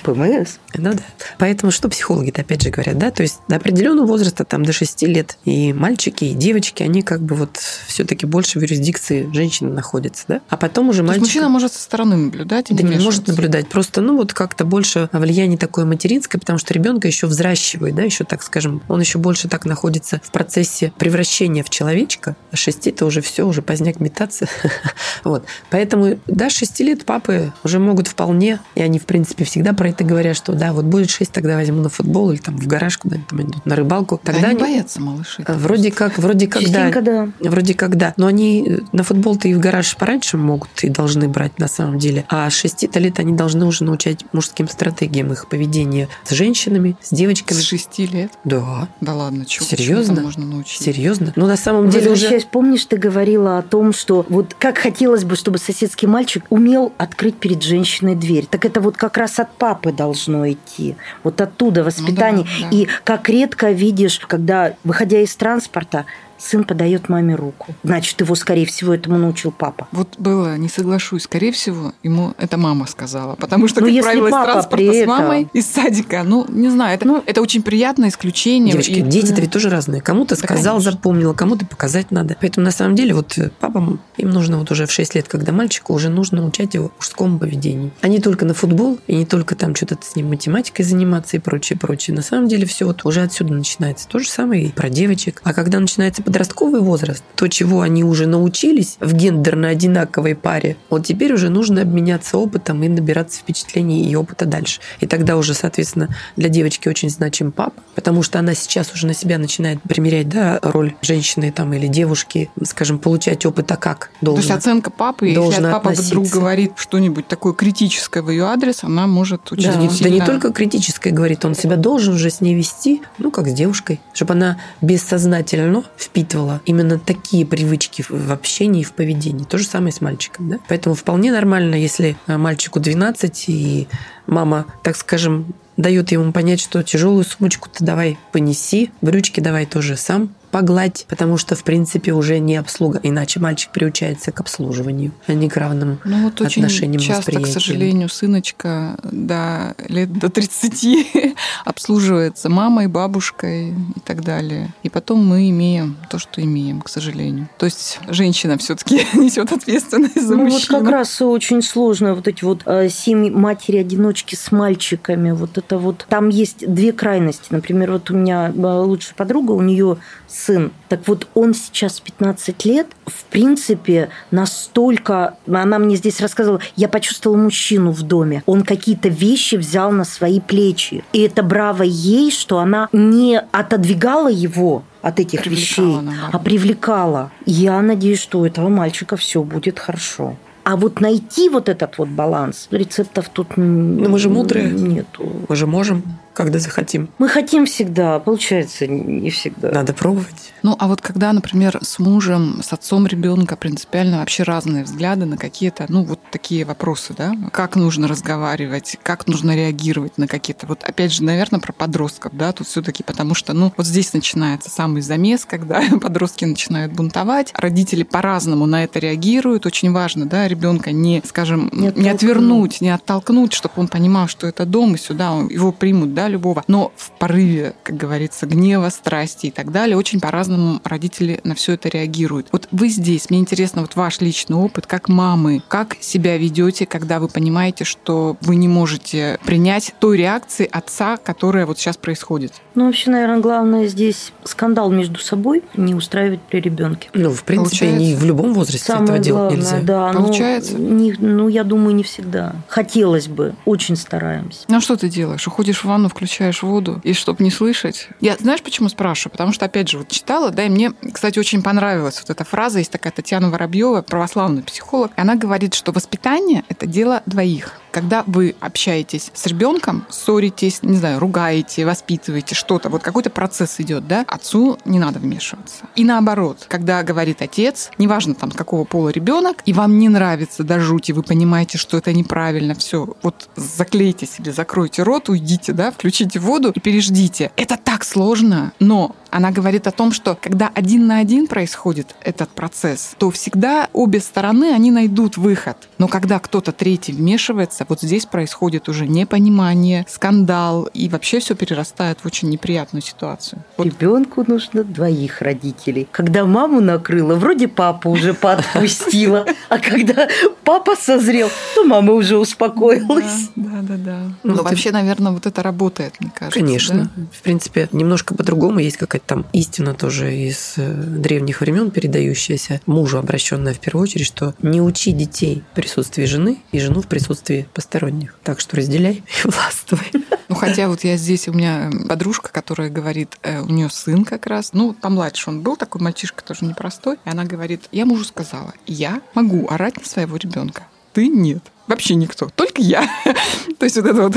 ПМС. Ну да. Поэтому что психологи-то опять же говорят, да, то есть до определенного возраста, там до 6 лет, и мальчики, и девочки, они как бы вот все-таки больше в юрисдикции женщины находятся, да. А потом уже мальчик... мужчина может со стороны наблюдать Да не может наблюдать. Просто, ну, вот как-то больше влияние такое материнское, потому что ребенка еще взращивает, да, еще так скажем, он еще больше так находится в процессе превращения в человечка. А шести это уже все, уже поздняк метаться. *laughs* вот. Поэтому до шести лет папы уже могут вполне, и они, в принципе, всегда про это говорят, что да, вот будет шесть, тогда возьму на футбол или там в гараж куда-нибудь там идут на рыбалку. Да Тогда они они- боятся малыши. Вроде как, вроде как, да. Частенько да. Вроде как да. Но они э, на футбол-то и в гараж пораньше могут и должны брать на самом деле. А с 6 лет они должны уже научать мужским стратегиям их поведения с женщинами, с девочками. С шести лет? Да. Да ладно, чего Серьезно? можно научить? Серьезно? Ну, на самом деле уже... Помнишь, ты говорила о том, что вот как хотелось бы, чтобы соседский мальчик умел открыть перед женщиной дверь. Так это вот как раз от папы должно идти. Вот оттуда воспитание. Ну да, да. И как редко видишь, когда, выходя из транспорта, сын подает маме руку. Значит, его, скорее всего, этому научил папа. Вот было, не соглашусь, скорее всего, ему это мама сказала. Потому что, Ну, как правило, из папа транспорта при с мамой, из садика, ну, не знаю, это, Ну, это очень приятное исключение. Девочки, И- дети-то ведь тоже разные. Кому-то Да, сказал, конечно. запомнил, а кому-то показать надо. Поэтому на самом деле вот э, папам, им нужно вот уже в 6 лет, когда мальчику, уже нужно научать его мужскому поведению. А не только на футбол, и не только там что-то с ним математикой заниматься и прочее, прочее. На самом деле все вот уже отсюда начинается. То же самое и про девочек. А когда начинается подростковый возраст, то, чего они уже научились в гендерно одинаковой паре, вот теперь уже нужно обменяться опытом и набираться впечатлений и опыта дальше. И тогда уже, соответственно, для девочки очень значим папа, потому что она сейчас уже на себя начинает примерять да, роль женщины там, или девушки, скажем, получать опыт, а как То есть оценка папы, если должна папа вдруг относиться. говорит что-нибудь такое критическое в ее адрес, она может очень Да, да не только критическое говорит, он себя должен уже с ней вести, ну, как с девушкой, чтобы она бессознательно впитывала именно такие привычки в- общении и в поведении. То же самое с мальчиком, да? Поэтому вполне нормально, если э, мальчику 12, и мама, так скажем, дает ему понять, что тяжелую сумочку-то давай понеси, брючки давай тоже сам погладь, потому что, в принципе, уже не обслуга. Иначе мальчик приучается к обслуживанию, а не к равным Ну вот очень отношениям, часто, к сожалению, сыночка до лет до 30 *laughs* обслуживается мамой, бабушкой и так далее. И потом мы имеем то, что имеем, к сожалению. То есть женщина все-таки *laughs* несет ответственность за Ну вот мужчину. как раз очень сложно вот эти вот э, семьи матери-одиночки с мальчиками. Вот это вот там есть две крайности. Например, вот у меня э, лучшая подруга, у нее сын. Так вот, он сейчас 15 лет, в принципе, настолько... Она мне здесь рассказывала, я почувствовала мужчину в доме. Он какие-то вещи взял на свои плечи. И это браво ей, что она не отодвигала его, от этих Привлекала, вещей, наоборот. а привлекала. Я надеюсь, что у этого мальчика все будет хорошо. А вот найти вот этот вот баланс, рецептов тут Ну, мы же мудрые. нету. Мы же можем, когда захотим. Мы хотим всегда, а получается не всегда. Надо пробовать. Ну, а вот когда, например, с мужем, с отцом ребенка принципиально вообще разные взгляды на какие-то, ну, вот такие вопросы, да? Как нужно разговаривать, как нужно реагировать на какие-то... Вот опять же, наверное, про подростков, да, тут все таки потому что, ну, вот здесь начинается самый замес, когда *laughs* подростки начинают бунтовать, родители по-разному на это реагируют. Очень важно, да, ребенка не, скажем, Не не, отвернуть, не оттолкнуть, чтобы он понимал, что это дом, и сюда его примут, да, любого. Но в порыве, как говорится, гнева, страсти и так далее, очень по-разному родители на все это реагируют. Вот вы здесь, мне интересно, вот ваш личный опыт, как мамы, как себя ведете, когда вы понимаете, что вы не можете принять той реакции отца, которая вот сейчас происходит. Ну, вообще, наверное, главное здесь скандал между собой не устраивать при ребенке. Ну, в принципе, Получается. не в любом возрасте этого Самое делать главное, нельзя. да. но Получается? не- ну, я думаю, не всегда. Хотелось бы, очень стараемся. Ну, а что ты делаешь? Уходишь в ванну, включаешь воду, и чтобы не слышать? Я знаешь, почему спрашиваю? Потому что, опять же, вот читала, да, и мне, кстати, очень понравилась вот эта фраза. Есть такая Татьяна Воробьева, православный психолог. Она говорит, что воспитание – это дело двоих. Когда вы общаетесь с ребенком, ссоритесь, не знаю, ругаете, воспитываете что-то, вот какой-то процесс идет, да, отцу не надо вмешиваться. И наоборот, когда говорит отец, неважно там, какого пола ребенок, и вам не нравится до жути, вы понимаете, что это неправильно, все, вот заклейте себе, закройте рот, уйдите, да, включите воду и переждите. Это так сложно, но она говорит о том, что когда один на один происходит этот процесс, то всегда обе стороны, они найдут выход. Но когда кто-то третий вмешивается, вот здесь происходит уже непонимание, скандал, и вообще все перерастает в очень неприятную ситуацию. Вот Ребенку нужно двоих родителей. Когда маму накрыла, вроде папа уже подпустила, *laughs* а когда папа созрел, то мама уже успокоилась. Да, да, да. Ну, вообще, наверное, вот это работает, мне кажется. Конечно. В принципе, немножко по-другому. Есть какая-то там истина тоже из э, древних времен, передающаяся мужу, обращенная в первую очередь, что не учи детей в присутствии жены и жену в присутствии посторонних. Так что разделяй и *laughs* властвуй. Ну, хотя вот я здесь, у меня подружка, которая говорит, э, у нее сын как раз, ну, там младше он был, такой мальчишка тоже непростой, и она говорит, я мужу сказала, я могу орать на своего ребенка, ты нет. Вообще никто, только я. *laughs* То есть вот это вот.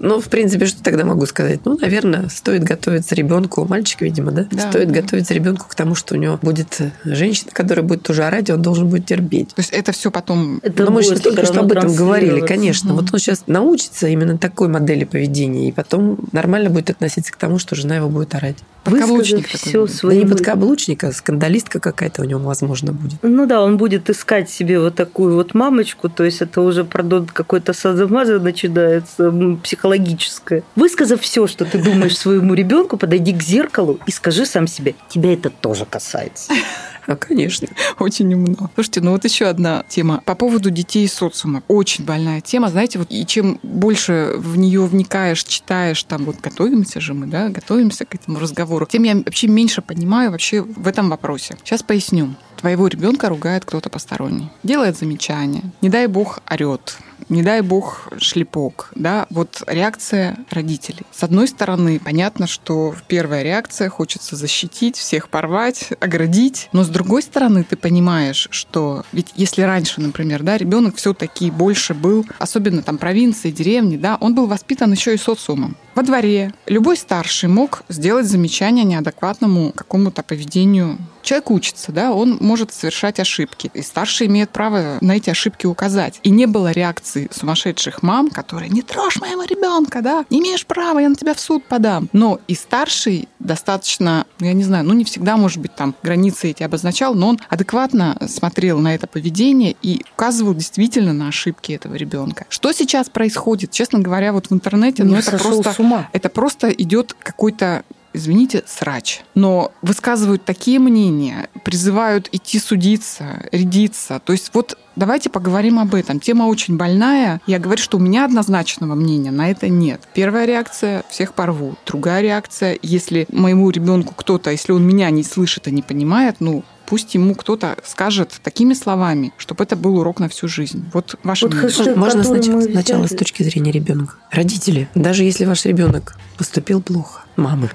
Ну, в принципе, что тогда могу сказать? Ну, наверное, стоит готовиться ребенку, мальчик, видимо, да? Да, стоит да. готовиться ребенку к тому, что у него будет женщина, которая будет тоже орать, и он должен будет терпеть. То есть это все потом... Это Но мы же только что об этом говорили, конечно. Мгм. Вот он сейчас научится именно такой модели поведения, и потом нормально будет относиться к тому, что жена его будет орать. Подкаблучник Высказав такой будет. Да не подкаблучника, скандалистка какая-то у него, возможно, будет. Ну да, он будет искать себе вот такую вот мамочку, то есть это уже, пардон, какой-то садомаза начинается психологическое. Высказав все, что ты думаешь своему ребенку, подойди к зеркалу и скажи сам себе, тебя это тоже касается. А, конечно. Очень умно. Слушайте, ну вот еще одна тема по поводу детей и социума. Очень больная тема, знаете, вот и чем больше в нее вникаешь, читаешь, там вот готовимся же мы, да, готовимся к этому разговору, тем я вообще меньше понимаю вообще в этом вопросе. Сейчас поясню. Твоего ребенка ругает кто-то посторонний, делает замечание, не дай бог орет, не дай бог шлепок, да, вот реакция родителей. С одной стороны, понятно, что первая реакция хочется защитить, всех порвать, оградить, но с другой стороны, ты понимаешь, что ведь если раньше, например, да, ребенок все-таки больше был, особенно там провинции, деревни, да, он был воспитан еще и социумом. Во дворе любой старший мог сделать замечание неадекватному какому-то поведению. Человек учится, да, он может совершать ошибки. И старший имеет право на эти ошибки указать. И не было реакции сумасшедших мам, которые «не трожь моего ребенка, да, не имеешь права, я на тебя в суд подам». Но и старший достаточно, ну, я не знаю, ну не всегда, может быть, там границы эти обозначал, но он адекватно смотрел на это поведение и указывал действительно на ошибки этого ребенка. Что сейчас происходит? Честно говоря, вот в интернете, ну них это просто это просто идет какой-то извините, срач. Но высказывают такие мнения, призывают идти судиться, рядиться. То есть вот давайте поговорим об этом. Тема очень больная. Я говорю, что у меня однозначного мнения на это нет. Первая реакция – всех порву. Другая реакция – если моему ребенку кто-то, если он меня не слышит и не понимает, ну, пусть ему кто-то скажет такими словами, чтобы это был урок на всю жизнь. Вот ваше Вот мнение. хэштег, Можно сначала, сначала с точки зрения ребенка. Родители, даже если ваш ребенок поступил плохо, мамы,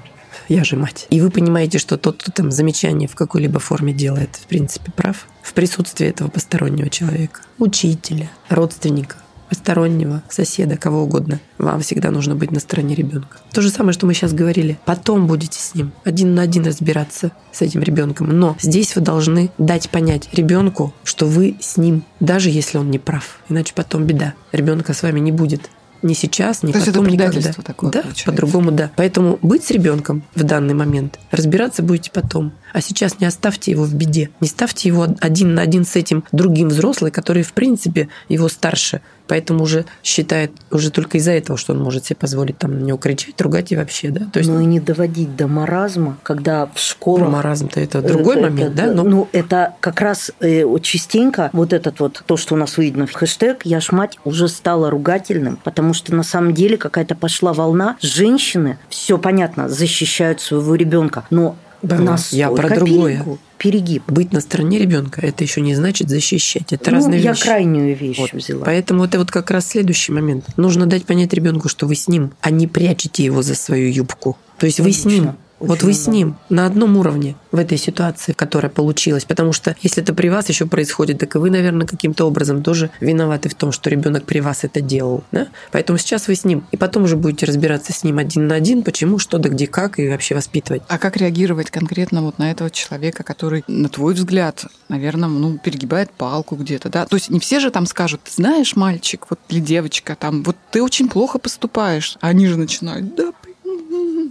я же мать. И вы понимаете, что тот, кто там замечание в какой-либо форме делает, в принципе, прав в присутствии этого постороннего человека, учителя, родственника, постороннего, соседа, кого угодно. Вам всегда нужно быть на стороне ребенка. То же самое, что мы сейчас говорили. Потом будете с ним один на один разбираться с этим ребенком. Но здесь вы должны дать понять ребенку, что вы с ним, даже если он не прав. Иначе потом беда. Ребенка с вами не будет. Ни сейчас, ни То потом, никогда. предательство такое да, по-другому, да. Поэтому быть с ребенком в данный момент, разбираться будете потом. А сейчас не оставьте его в беде. Не ставьте его один на один с этим другим взрослым, который, в принципе, его старше. Поэтому уже считает уже только из-за этого, что он может себе позволить там на него кричать, ругать и вообще, да. То есть Но и не доводить до маразма, когда в про школах маразм-то это другой Это- момент, это- да? Но Ну, это как раз э, вот частенько вот этот вот, то, что у нас видно в хэштег «Я ж мать» уже стало ругательным, потому что на самом деле какая-то пошла волна. Женщины, все понятно, защищают своего ребенка, но Да, на я про другое. перегиб- перегиб. быть на стороне ребенка это еще не значит защищать. Это Ну, разные я вещи. крайнюю вещь Вот. взяла. Поэтому это вот как раз следующий момент. Нужно дать понять ребенку, что вы с ним, а не прячете его за свою юбку. То есть вы с ним. Вот вы с ним на одном уровне в этой ситуации, которая получилась. Потому что если это при вас еще происходит, так и вы, наверное, каким-то образом тоже виноваты в том, что ребенок при вас это делал. Да? Поэтому сейчас вы с ним. И потом уже будете разбираться с ним один на один, почему, что, да где, как, и вообще воспитывать. А как реагировать конкретно вот на этого человека, который, на твой взгляд, наверное, ну, перегибает палку где-то, да? То есть не все же там скажут, знаешь, мальчик, вот или девочка, там, вот ты очень плохо поступаешь, а они же начинают, да,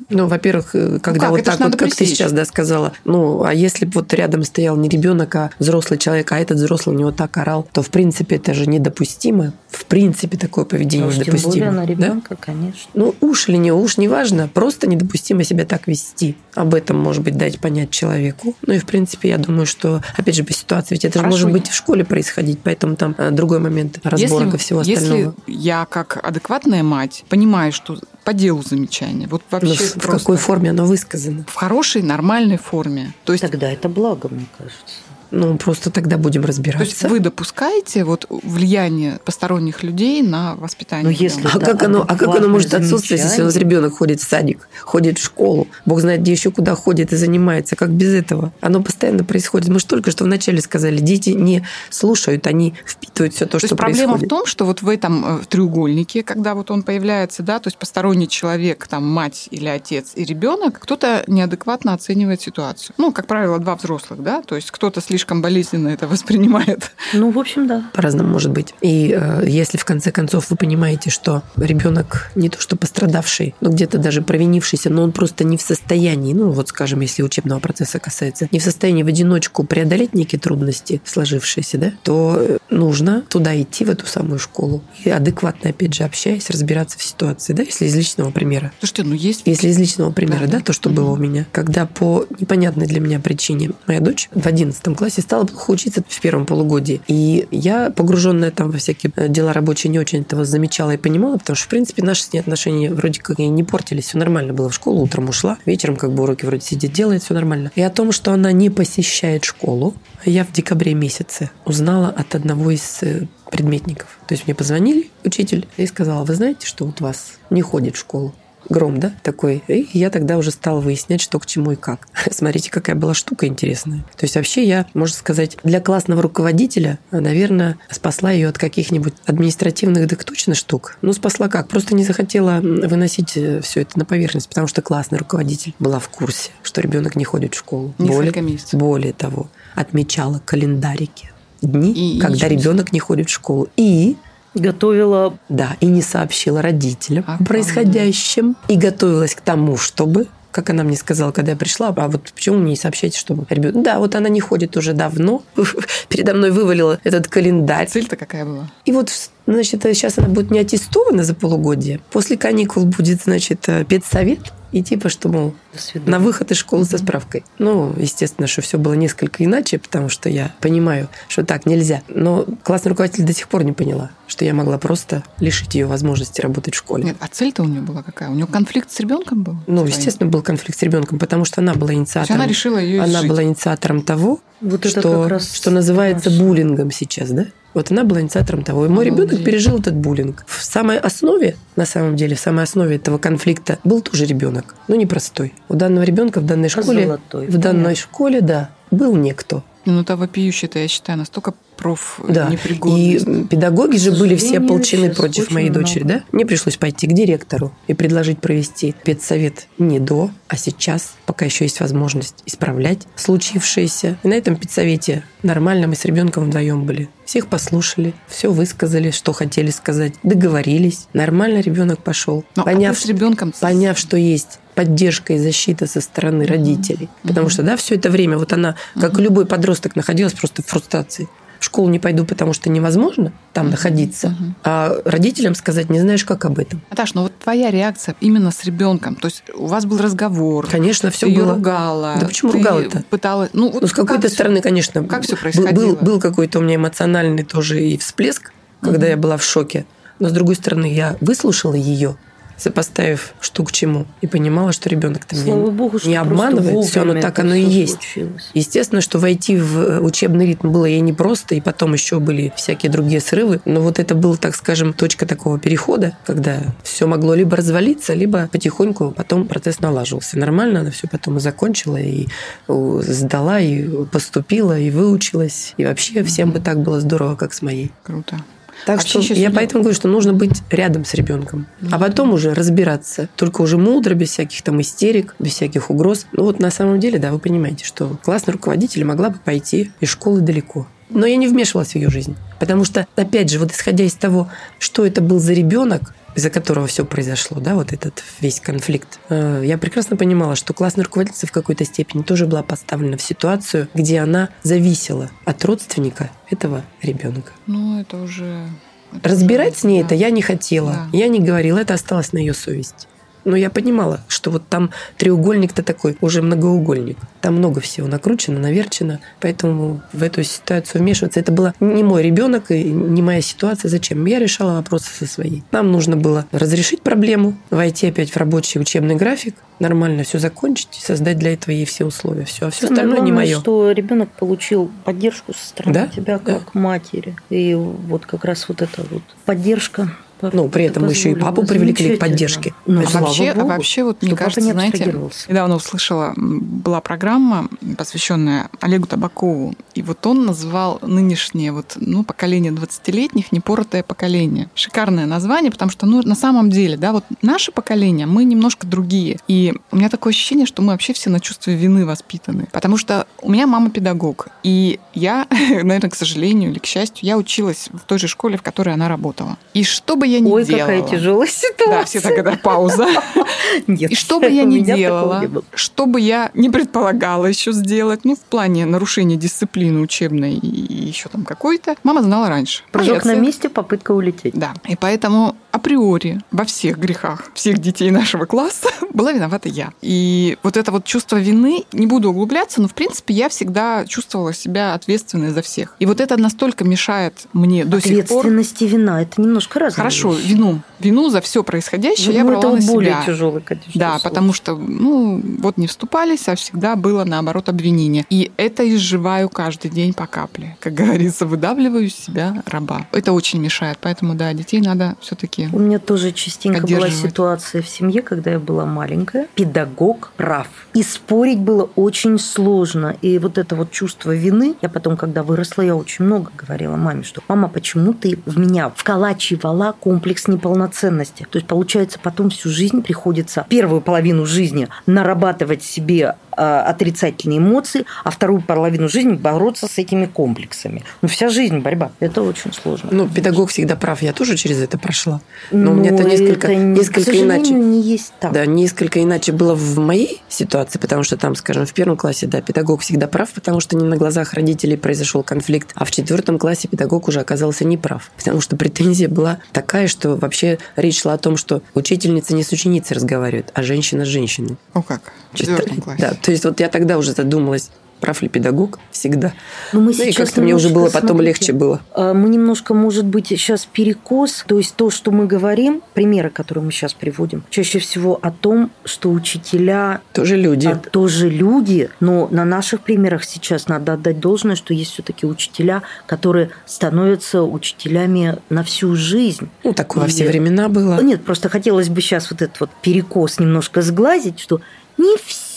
Ну, во-первых, э, когда как? вот так вот, как ты пресечь. сейчас да, сказала, ну, а если бы вот рядом стоял не ребенок, а взрослый человек, а этот взрослый у него так орал, то, в принципе, это же недопустимо. В принципе, такое поведение уж тем недопустимо. более на да? ребенка, конечно. Ну, уж или не уж, неважно, просто недопустимо себя так вести. Об этом, может быть, дать понять человеку. Ну и, в принципе, я думаю, что, опять же, по ситуации, ведь это же Хорошо. может быть в школе происходить, поэтому там э, другой момент разборка если, всего если остального. я, как адекватная мать, понимаю, что по делу замечание, вот Ну, вообще в, в просто какой форме оно высказано? в хорошей, нормальной форме. То есть Тогда это благо, мне кажется. Ну, просто тогда будем То разбираться. есть вы допускаете вот влияние посторонних людей на воспитание? Ну, если? А Да, как оно, а как оно может отсутствовать, если у нас ребенок ходит в садик, ходит в школу, бог знает, где еще куда ходит и занимается, как без этого? Оно постоянно происходит. Мы же только что вначале сказали, дети не слушают, они впитывают все то, То что есть проблема происходит. в том, что вот в этом э, треугольнике, когда вот он появляется, да, то есть посторонний человек, там мать или отец и ребенок, кто-то неадекватно оценивает ситуацию. Ну, как правило, два взрослых, да, то есть кто-то слишком болезненно это воспринимает. Ну, в общем, да. По-разному может быть. И э, если в конце концов вы понимаете, что ребенок не то что пострадавший, но где-то даже провинившийся, но он просто не в состоянии, ну вот скажем, если учебного процесса касается, не в состоянии в одиночку преодолеть некие трудности сложившиеся, да, то э, нужно туда идти, в эту самую школу. И адекватно, опять же, общаясь, разбираться в ситуации, да, если из личного примера. Слушайте, ну есть... Если из личного примера, Да. да, то, что было у меня, когда по непонятной для меня причине моя дочь в 11 классе стала плохо учиться в первом полугодии. И я, погруженная там во всякие э, дела рабочие, не очень этого замечала и понимала, потому что, в принципе, наши с ней отношения вроде как и не портились, все нормально было в школу, утром ушла, вечером как бы уроки вроде сидит, делает, все нормально. И о том, что она не посещает школу, я в декабре месяце узнала от одного из э, предметников. То есть мне позвонили, учитель, и сказала, вы знаете, что вот вас не ходит в школу? Гром, да, такой. И я тогда уже стала выяснять, что к чему и как. *laughs* Смотрите, какая была штука интересная. То есть вообще я, можно сказать, для классного руководителя, наверное, спасла ее от каких-нибудь административных, так точно штук. Ну, спасла как? Просто не захотела выносить все это на поверхность, потому что классный руководитель была в курсе, что ребенок не ходит в школу. Несколько более, месяцев. более того, отмечала календарики дни, И- и когда себе. ребенок не ходит в школу. И Готовила да, и не сообщила родителям о Обалдеть. происходящем. И готовилась к тому, чтобы как она мне сказала, когда я пришла, а вот почему мне не сообщаете, чтобы ребенок... Да, вот она не ходит уже давно. *laughs* Передо мной вывалила этот календарь. Цель-то какая была? И вот Ну, значит, сейчас она будет не аттестована за полугодие. После каникул будет, значит, э, педсовет. И типа, что, мол, на выход из школы со справкой. Ну, естественно, что все было несколько иначе, потому что я понимаю, что так нельзя. Но классный руководитель до сих пор не поняла, что я могла просто лишить ее возможности работать в школе. Нет, а цель-то у нее была какая? У нее конфликт с ребенком был? Ну, естественно, был конфликт с ребенком, потому что она была инициатором. она решила ее Она была инициатором того, вот что, что называется наш. буллингом сейчас, да? Вот она была инициатором того. И мой ребенок пережил этот буллинг. В самой основе, на самом деле, в самой основе этого конфликта был тоже ребенок, но непростой. У данного ребенка в данной школе, Золотой, в данной понятно. школе, да, был некто. Ну, это вопиющее-то, я считаю, настолько проф да. И педагоги же были все ополчены против моей много. дочери, да? Мне пришлось пойти к директору и предложить провести педсовет не до, а сейчас, пока еще есть возможность исправлять случившееся. И на этом педсовете нормально мы с ребенком вдвоем были. Всех послушали, все высказали, что хотели сказать, договорились. Нормально ребенок пошел. Но, поняв, а с ребенком... поняв, что есть поддержка и защита со стороны родителей. Mm-hmm. Потому что, да, все это время вот она, как mm-hmm. любой подросток, находилась просто в фрустрации в школу не пойду, потому что невозможно там находиться, uh-huh. а родителям сказать не знаешь, как об этом. Наташ, ну вот твоя реакция именно с ребенком, то есть у вас был разговор. Конечно, все ты было. Ругала. Да почему ругала-то? Пыталась. Ну, вот ну с какой-то стороны, все, конечно. Как все происходило? Был, был какой-то у меня эмоциональный тоже и всплеск, когда uh-huh. я была в шоке. Но с другой стороны, я выслушала ее сопоставив что к чему, и понимала, что ребенок-то меня Богу, не обманывает, все оно так оно и есть. Случилось. Естественно, что войти в э, учебный ритм было ей непросто, и потом еще были всякие другие срывы, но вот это был, так скажем, точка такого перехода, когда все могло либо развалиться, либо потихоньку потом процесс налаживался. Нормально она все потом и закончила, и сдала, и поступила, и выучилась, и вообще всем бы так было здорово, как с моей. Круто. Так а что я поэтому говорю, что нужно быть рядом с ребенком, а потом уже разбираться. Только уже мудро, без всяких там истерик, без всяких угроз. Ну вот на самом деле, да, вы понимаете, что классный руководитель могла бы пойти из школы далеко. Но я не вмешивалась в ее жизнь. Потому что, опять же, вот исходя из того, что это был за ребенок, из-за которого все произошло, да, вот этот весь конфликт. Э, я прекрасно понимала, что классная руководительница в какой-то степени тоже была поставлена в ситуацию, где она зависела от родственника этого ребенка. Ну, это уже... Это Разбирать уже, с ней да. это я не хотела. Да. Я не говорила, это осталось на ее совести. Но я понимала, что вот там треугольник-то такой, уже многоугольник. Там много всего накручено, наверчено. Поэтому в эту ситуацию вмешиваться. Это было не мой ребенок и не моя ситуация. Зачем? Я решала вопросы со своей. Нам нужно было разрешить проблему, войти опять в рабочий учебный график, нормально все закончить, создать для этого ей все условия. Все, а все Самое остальное главное, не мое. что ребенок получил поддержку со стороны да? тебя как да. матери. И вот как раз вот эта вот поддержка ну, при этом мы еще и папу привлекли к поддержке. Ну, а, вообще, Богу, а вообще, вот мне кажется, знаете, недавно услышала, была программа, посвященная Олегу Табакову, и вот он назвал нынешнее вот, ну, поколение 20-летних непоротое поколение. Шикарное название, потому что, ну, на самом деле, да, вот наше поколение, мы немножко другие. И у меня такое ощущение, что мы вообще все на чувстве вины воспитаны. Потому что у меня мама педагог, и я, *laughs* наверное, к сожалению или к счастью, я училась в той же школе, в которой она работала. И что бы я ни Ой, делала... какая тяжелая ситуация. Да, все это пауза. *laughs* Нет, и что бы я ни делала, что бы я не предполагала еще сделать, ну, в плане нарушения дисциплины учебной и еще там какой-то, мама знала раньше. Прыжок на месте, попытка улететь. Да, и поэтому априори во всех грехах всех детей нашего класса *laughs* была виновата я. И вот это вот чувство вины, не буду углубляться, но в принципе я всегда чувствовала себя ответственной за всех. И вот это настолько мешает мне до сих пор. Ответственность и вина это немножко разные. Хорошо, вещи. вину. Вину за все происходящее ну, я брала это на себя. более тяжелый, конечно. Да, слово. потому что, ну, вот не вступались, а всегда было наоборот обвинение. И это изживаю каждый день по капле. Как говорится, выдавливаю из себя раба. Это очень мешает. Поэтому, да, детей надо все-таки у меня тоже частенько была ситуация в семье, когда я была маленькая. Педагог прав. И спорить было очень сложно. И вот это вот чувство вины, я потом, когда выросла, я очень много говорила маме, что «Мама, почему ты в меня вколачивала комплекс неполноценности?» То есть, получается, потом всю жизнь приходится, первую половину жизни, нарабатывать себе отрицательные эмоции, а вторую половину жизни бороться с этими комплексами. Ну, вся жизнь борьба. Это очень сложно. Ну, педагог всегда прав. Я тоже через это прошла. Но, у меня Ну, это несколько, это, несколько иначе. не есть так. Да, несколько иначе было в моей ситуации, потому что там, скажем, в первом классе, да, педагог всегда прав, потому что не на глазах родителей произошел конфликт, а в четвертом классе педагог уже оказался неправ, потому что претензия была такая, что вообще речь шла о том, что учительница не с ученицей разговаривает, а женщина с женщиной. О как, в четвертом классе. Да, то есть вот я тогда уже задумалась, прав ли педагог всегда. Но мы Ну и сейчас как-то мне уже было потом смотрите, легче было. а, Мы немножко, может быть, сейчас перекос. То есть то, что мы говорим, примеры, которые мы сейчас приводим, чаще всего о том, что учителя Тоже люди. а, тоже люди, но на наших примерах сейчас надо отдать должное, что есть все-таки учителя, которые становятся учителями на всю жизнь. Ну, такое во И- все времена было. Нет, просто хотелось бы сейчас вот этот вот перекос немножко сглазить, что не все,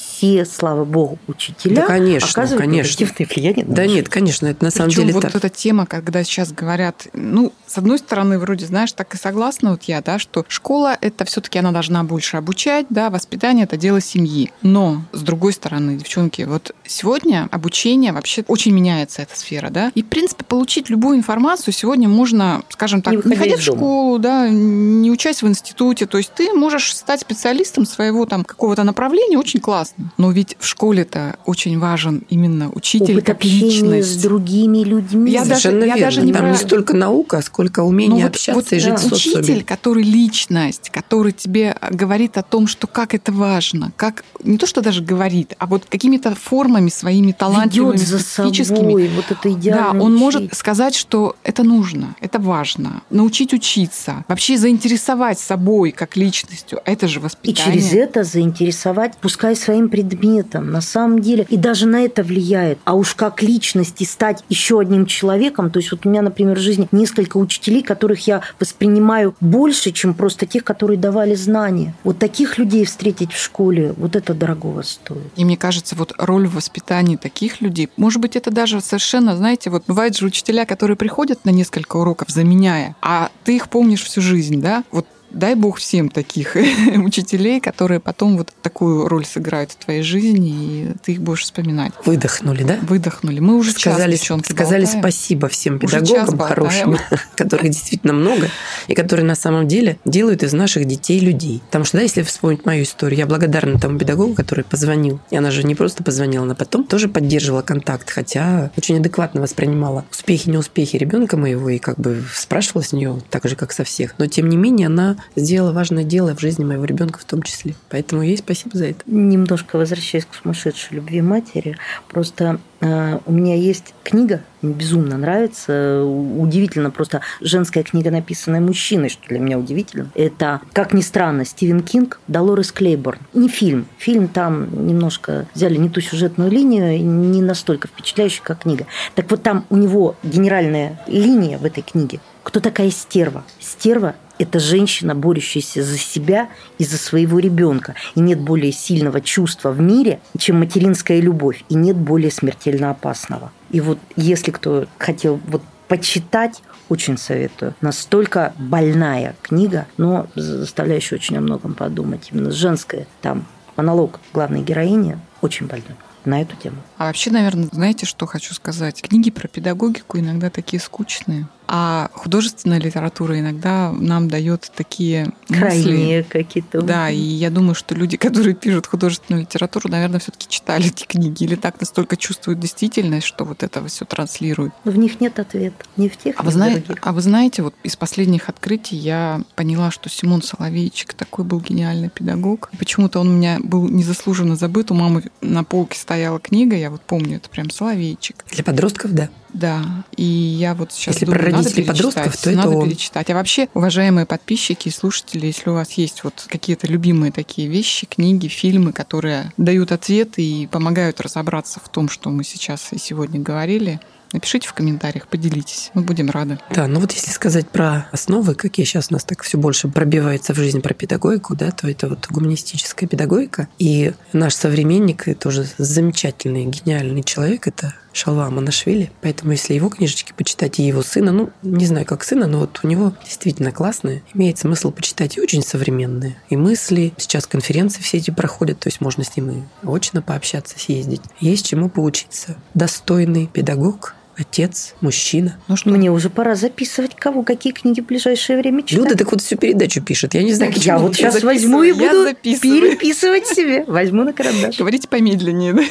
слава богу, учителя Да, конечно, оказывают конечно. негативное влияние на Да нет, конечно, это на самом Причем деле вот так. эта тема, когда сейчас говорят, ну, с одной стороны, вроде, знаешь, так и согласна вот я, да, что школа это все-таки она должна больше обучать, да, воспитание это дело семьи. Но с другой стороны, девчонки, вот сегодня обучение вообще очень меняется эта сфера, да, и в принципе получить любую информацию сегодня можно, скажем так, Не не, ходя в дома. школу, да, не учась в институте, то есть ты можешь стать специалистом своего там какого-то направления очень классно, но ведь в школе-то очень важен именно учитель опыт как личность. с другими людьми. Я даже- Совершенно я верно. даже не Там про- не столько наука, сколько умение Ну, общаться вот, и жить да, социуме. Учитель, который личность, который тебе говорит о том, что как это важно, как не то, что даже говорит, а вот какими-то формами своими талантливыми, ведет за специфическими. собой. Вот это Да, идеально. он может сказать, что это нужно, это важно, научить учиться, вообще заинтересовать собой как личностью. Это же И воспитание. через это заинтересовать, пускай своим предметом, на самом деле. И даже на это влияет. А уж как личности стать еще одним человеком. То есть вот у меня, например, в жизни несколько учителей, которых я воспринимаю больше, чем просто тех, которые давали знания. Вот таких людей встретить в школе, вот это дорогого стоит. И мне кажется, вот роль в воспитании таких людей, может быть, это даже совершенно, знаете, вот бывают же учителя, которые приходят на несколько уроков, заменяя, а ты их помнишь всю жизнь, да? Вот дай бог всем таких *laughs* учителей, которые потом вот такую роль сыграют в твоей жизни, и ты их будешь вспоминать. Выдохнули, да? Выдохнули. Мы уже сказали, час, девчонки, сказали болтаем. спасибо всем педагогам хорошим, *laughs* которых действительно много, и которые на самом деле делают из наших детей людей. Потому что, да, если вспомнить мою историю, я благодарна тому педагогу, который позвонил. И она же не просто позвонила, она потом тоже поддерживала контакт, хотя очень адекватно воспринимала успехи, неуспехи ребенка моего и как бы спрашивала с нее так же, как со всех. Но тем не менее, она сделала важное дело в жизни моего ребенка в том числе. Поэтому ей спасибо за это. Немножко возвращаясь к сумасшедшей любви матери, просто э, у меня есть книга, мне безумно нравится, удивительно, просто женская книга, написанная мужчиной, что для меня удивительно. Это, как ни странно, Стивен Кинг, Долорес Клейборн. Не фильм. Фильм там немножко взяли не ту сюжетную линию, не настолько впечатляющий, как книга. Так вот там у него генеральная линия в этой книге. Кто такая стерва? Стерва это женщина, борющаяся за себя и за своего ребенка. И нет более сильного чувства в мире, чем материнская любовь. И нет более смертельно опасного. И вот если кто хотел вот почитать, очень советую. Настолько больная книга, но заставляющая очень о многом подумать. Именно женская. Там монолог главной героини очень больной на эту тему. А вообще, наверное, знаете, что хочу сказать? Книги про педагогику иногда такие скучные. А художественная литература иногда нам дает такие мысли. Крайние какие-то. Да, и я думаю, что люди, которые пишут художественную литературу, наверное, все-таки читали эти книги или так настолько чувствуют действительность, что вот это все транслируют. Но в них нет ответа. Ни в тех, А ни вы, в знаете, других. а вы знаете, вот из последних открытий я поняла, что Симон Соловейчик такой был гениальный педагог. Почему-то он у меня был незаслуженно забыт. У мамы на полке стояла книга, я вот помню, это прям Соловейчик. Для подростков, да. Да, и я вот сейчас Если думаю, про надо родителей перечитать, подростков, то это надо он. перечитать. А вообще, уважаемые подписчики и слушатели, если у вас есть вот какие-то любимые такие вещи, книги, фильмы, которые дают ответы и помогают разобраться в том, что мы сейчас и сегодня говорили, напишите в комментариях, поделитесь. Мы будем рады. Да, ну вот если сказать про основы, какие сейчас у нас так все больше пробиваются в жизнь про педагогику, да, то это вот гуманистическая педагогика. И наш современник, и тоже замечательный, гениальный человек, это Шалва Манашвили. Поэтому, если его книжечки почитать и его сына, ну, не знаю, как сына, но вот у него действительно классные. Имеет смысл почитать и очень современные. И мысли. Сейчас конференции все эти проходят, то есть можно с ним и очно пообщаться, съездить. Есть чему поучиться. Достойный педагог, отец, мужчина. Ну что, мне уже пора записывать кого, какие книги в ближайшее время читать. Люда так вот всю передачу пишет. Я не знаю, так я вот сейчас возьму и буду переписывать себе. Возьму на карандаш. Говорите помедленнее, да?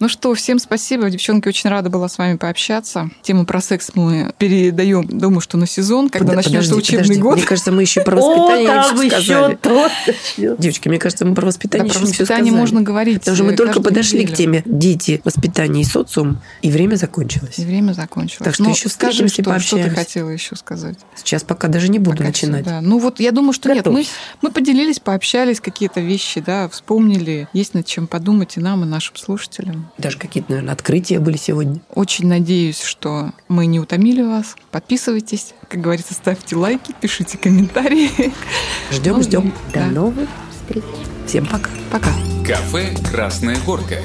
Ну что, всем спасибо. Девчонки, очень рада была с вами пообщаться. Тему про секс мы передаем, думаю, что на сезон, когда Под, начнется подожди, учебный подожди. год. Мне кажется, мы еще про *laughs* воспитание О, там еще то. Девочки, мне кажется, мы про воспитание да, еще про воспитание можно говорить. Потому что мы только подошли неделю. к теме дети, воспитание и социум, и время закончилось. И время закончилось. Так что Но еще скажи, что, что ты хотела еще сказать. Сейчас пока даже не буду пока начинать. Все, да. Ну вот я думаю, что Готов. нет. Мы, мы поделились, пообщались, какие-то вещи, да, вспомнили. Есть над чем подумать и нам, и нашим слушателям. Даже какие-то, наверное, открытия были сегодня. Очень надеюсь, что мы не утомили вас. Подписывайтесь, как говорится, ставьте лайки, пишите комментарии. Ждем, ну, ждем. До да. новых встреч. Всем пока. Пока. Кафе «Красная горка».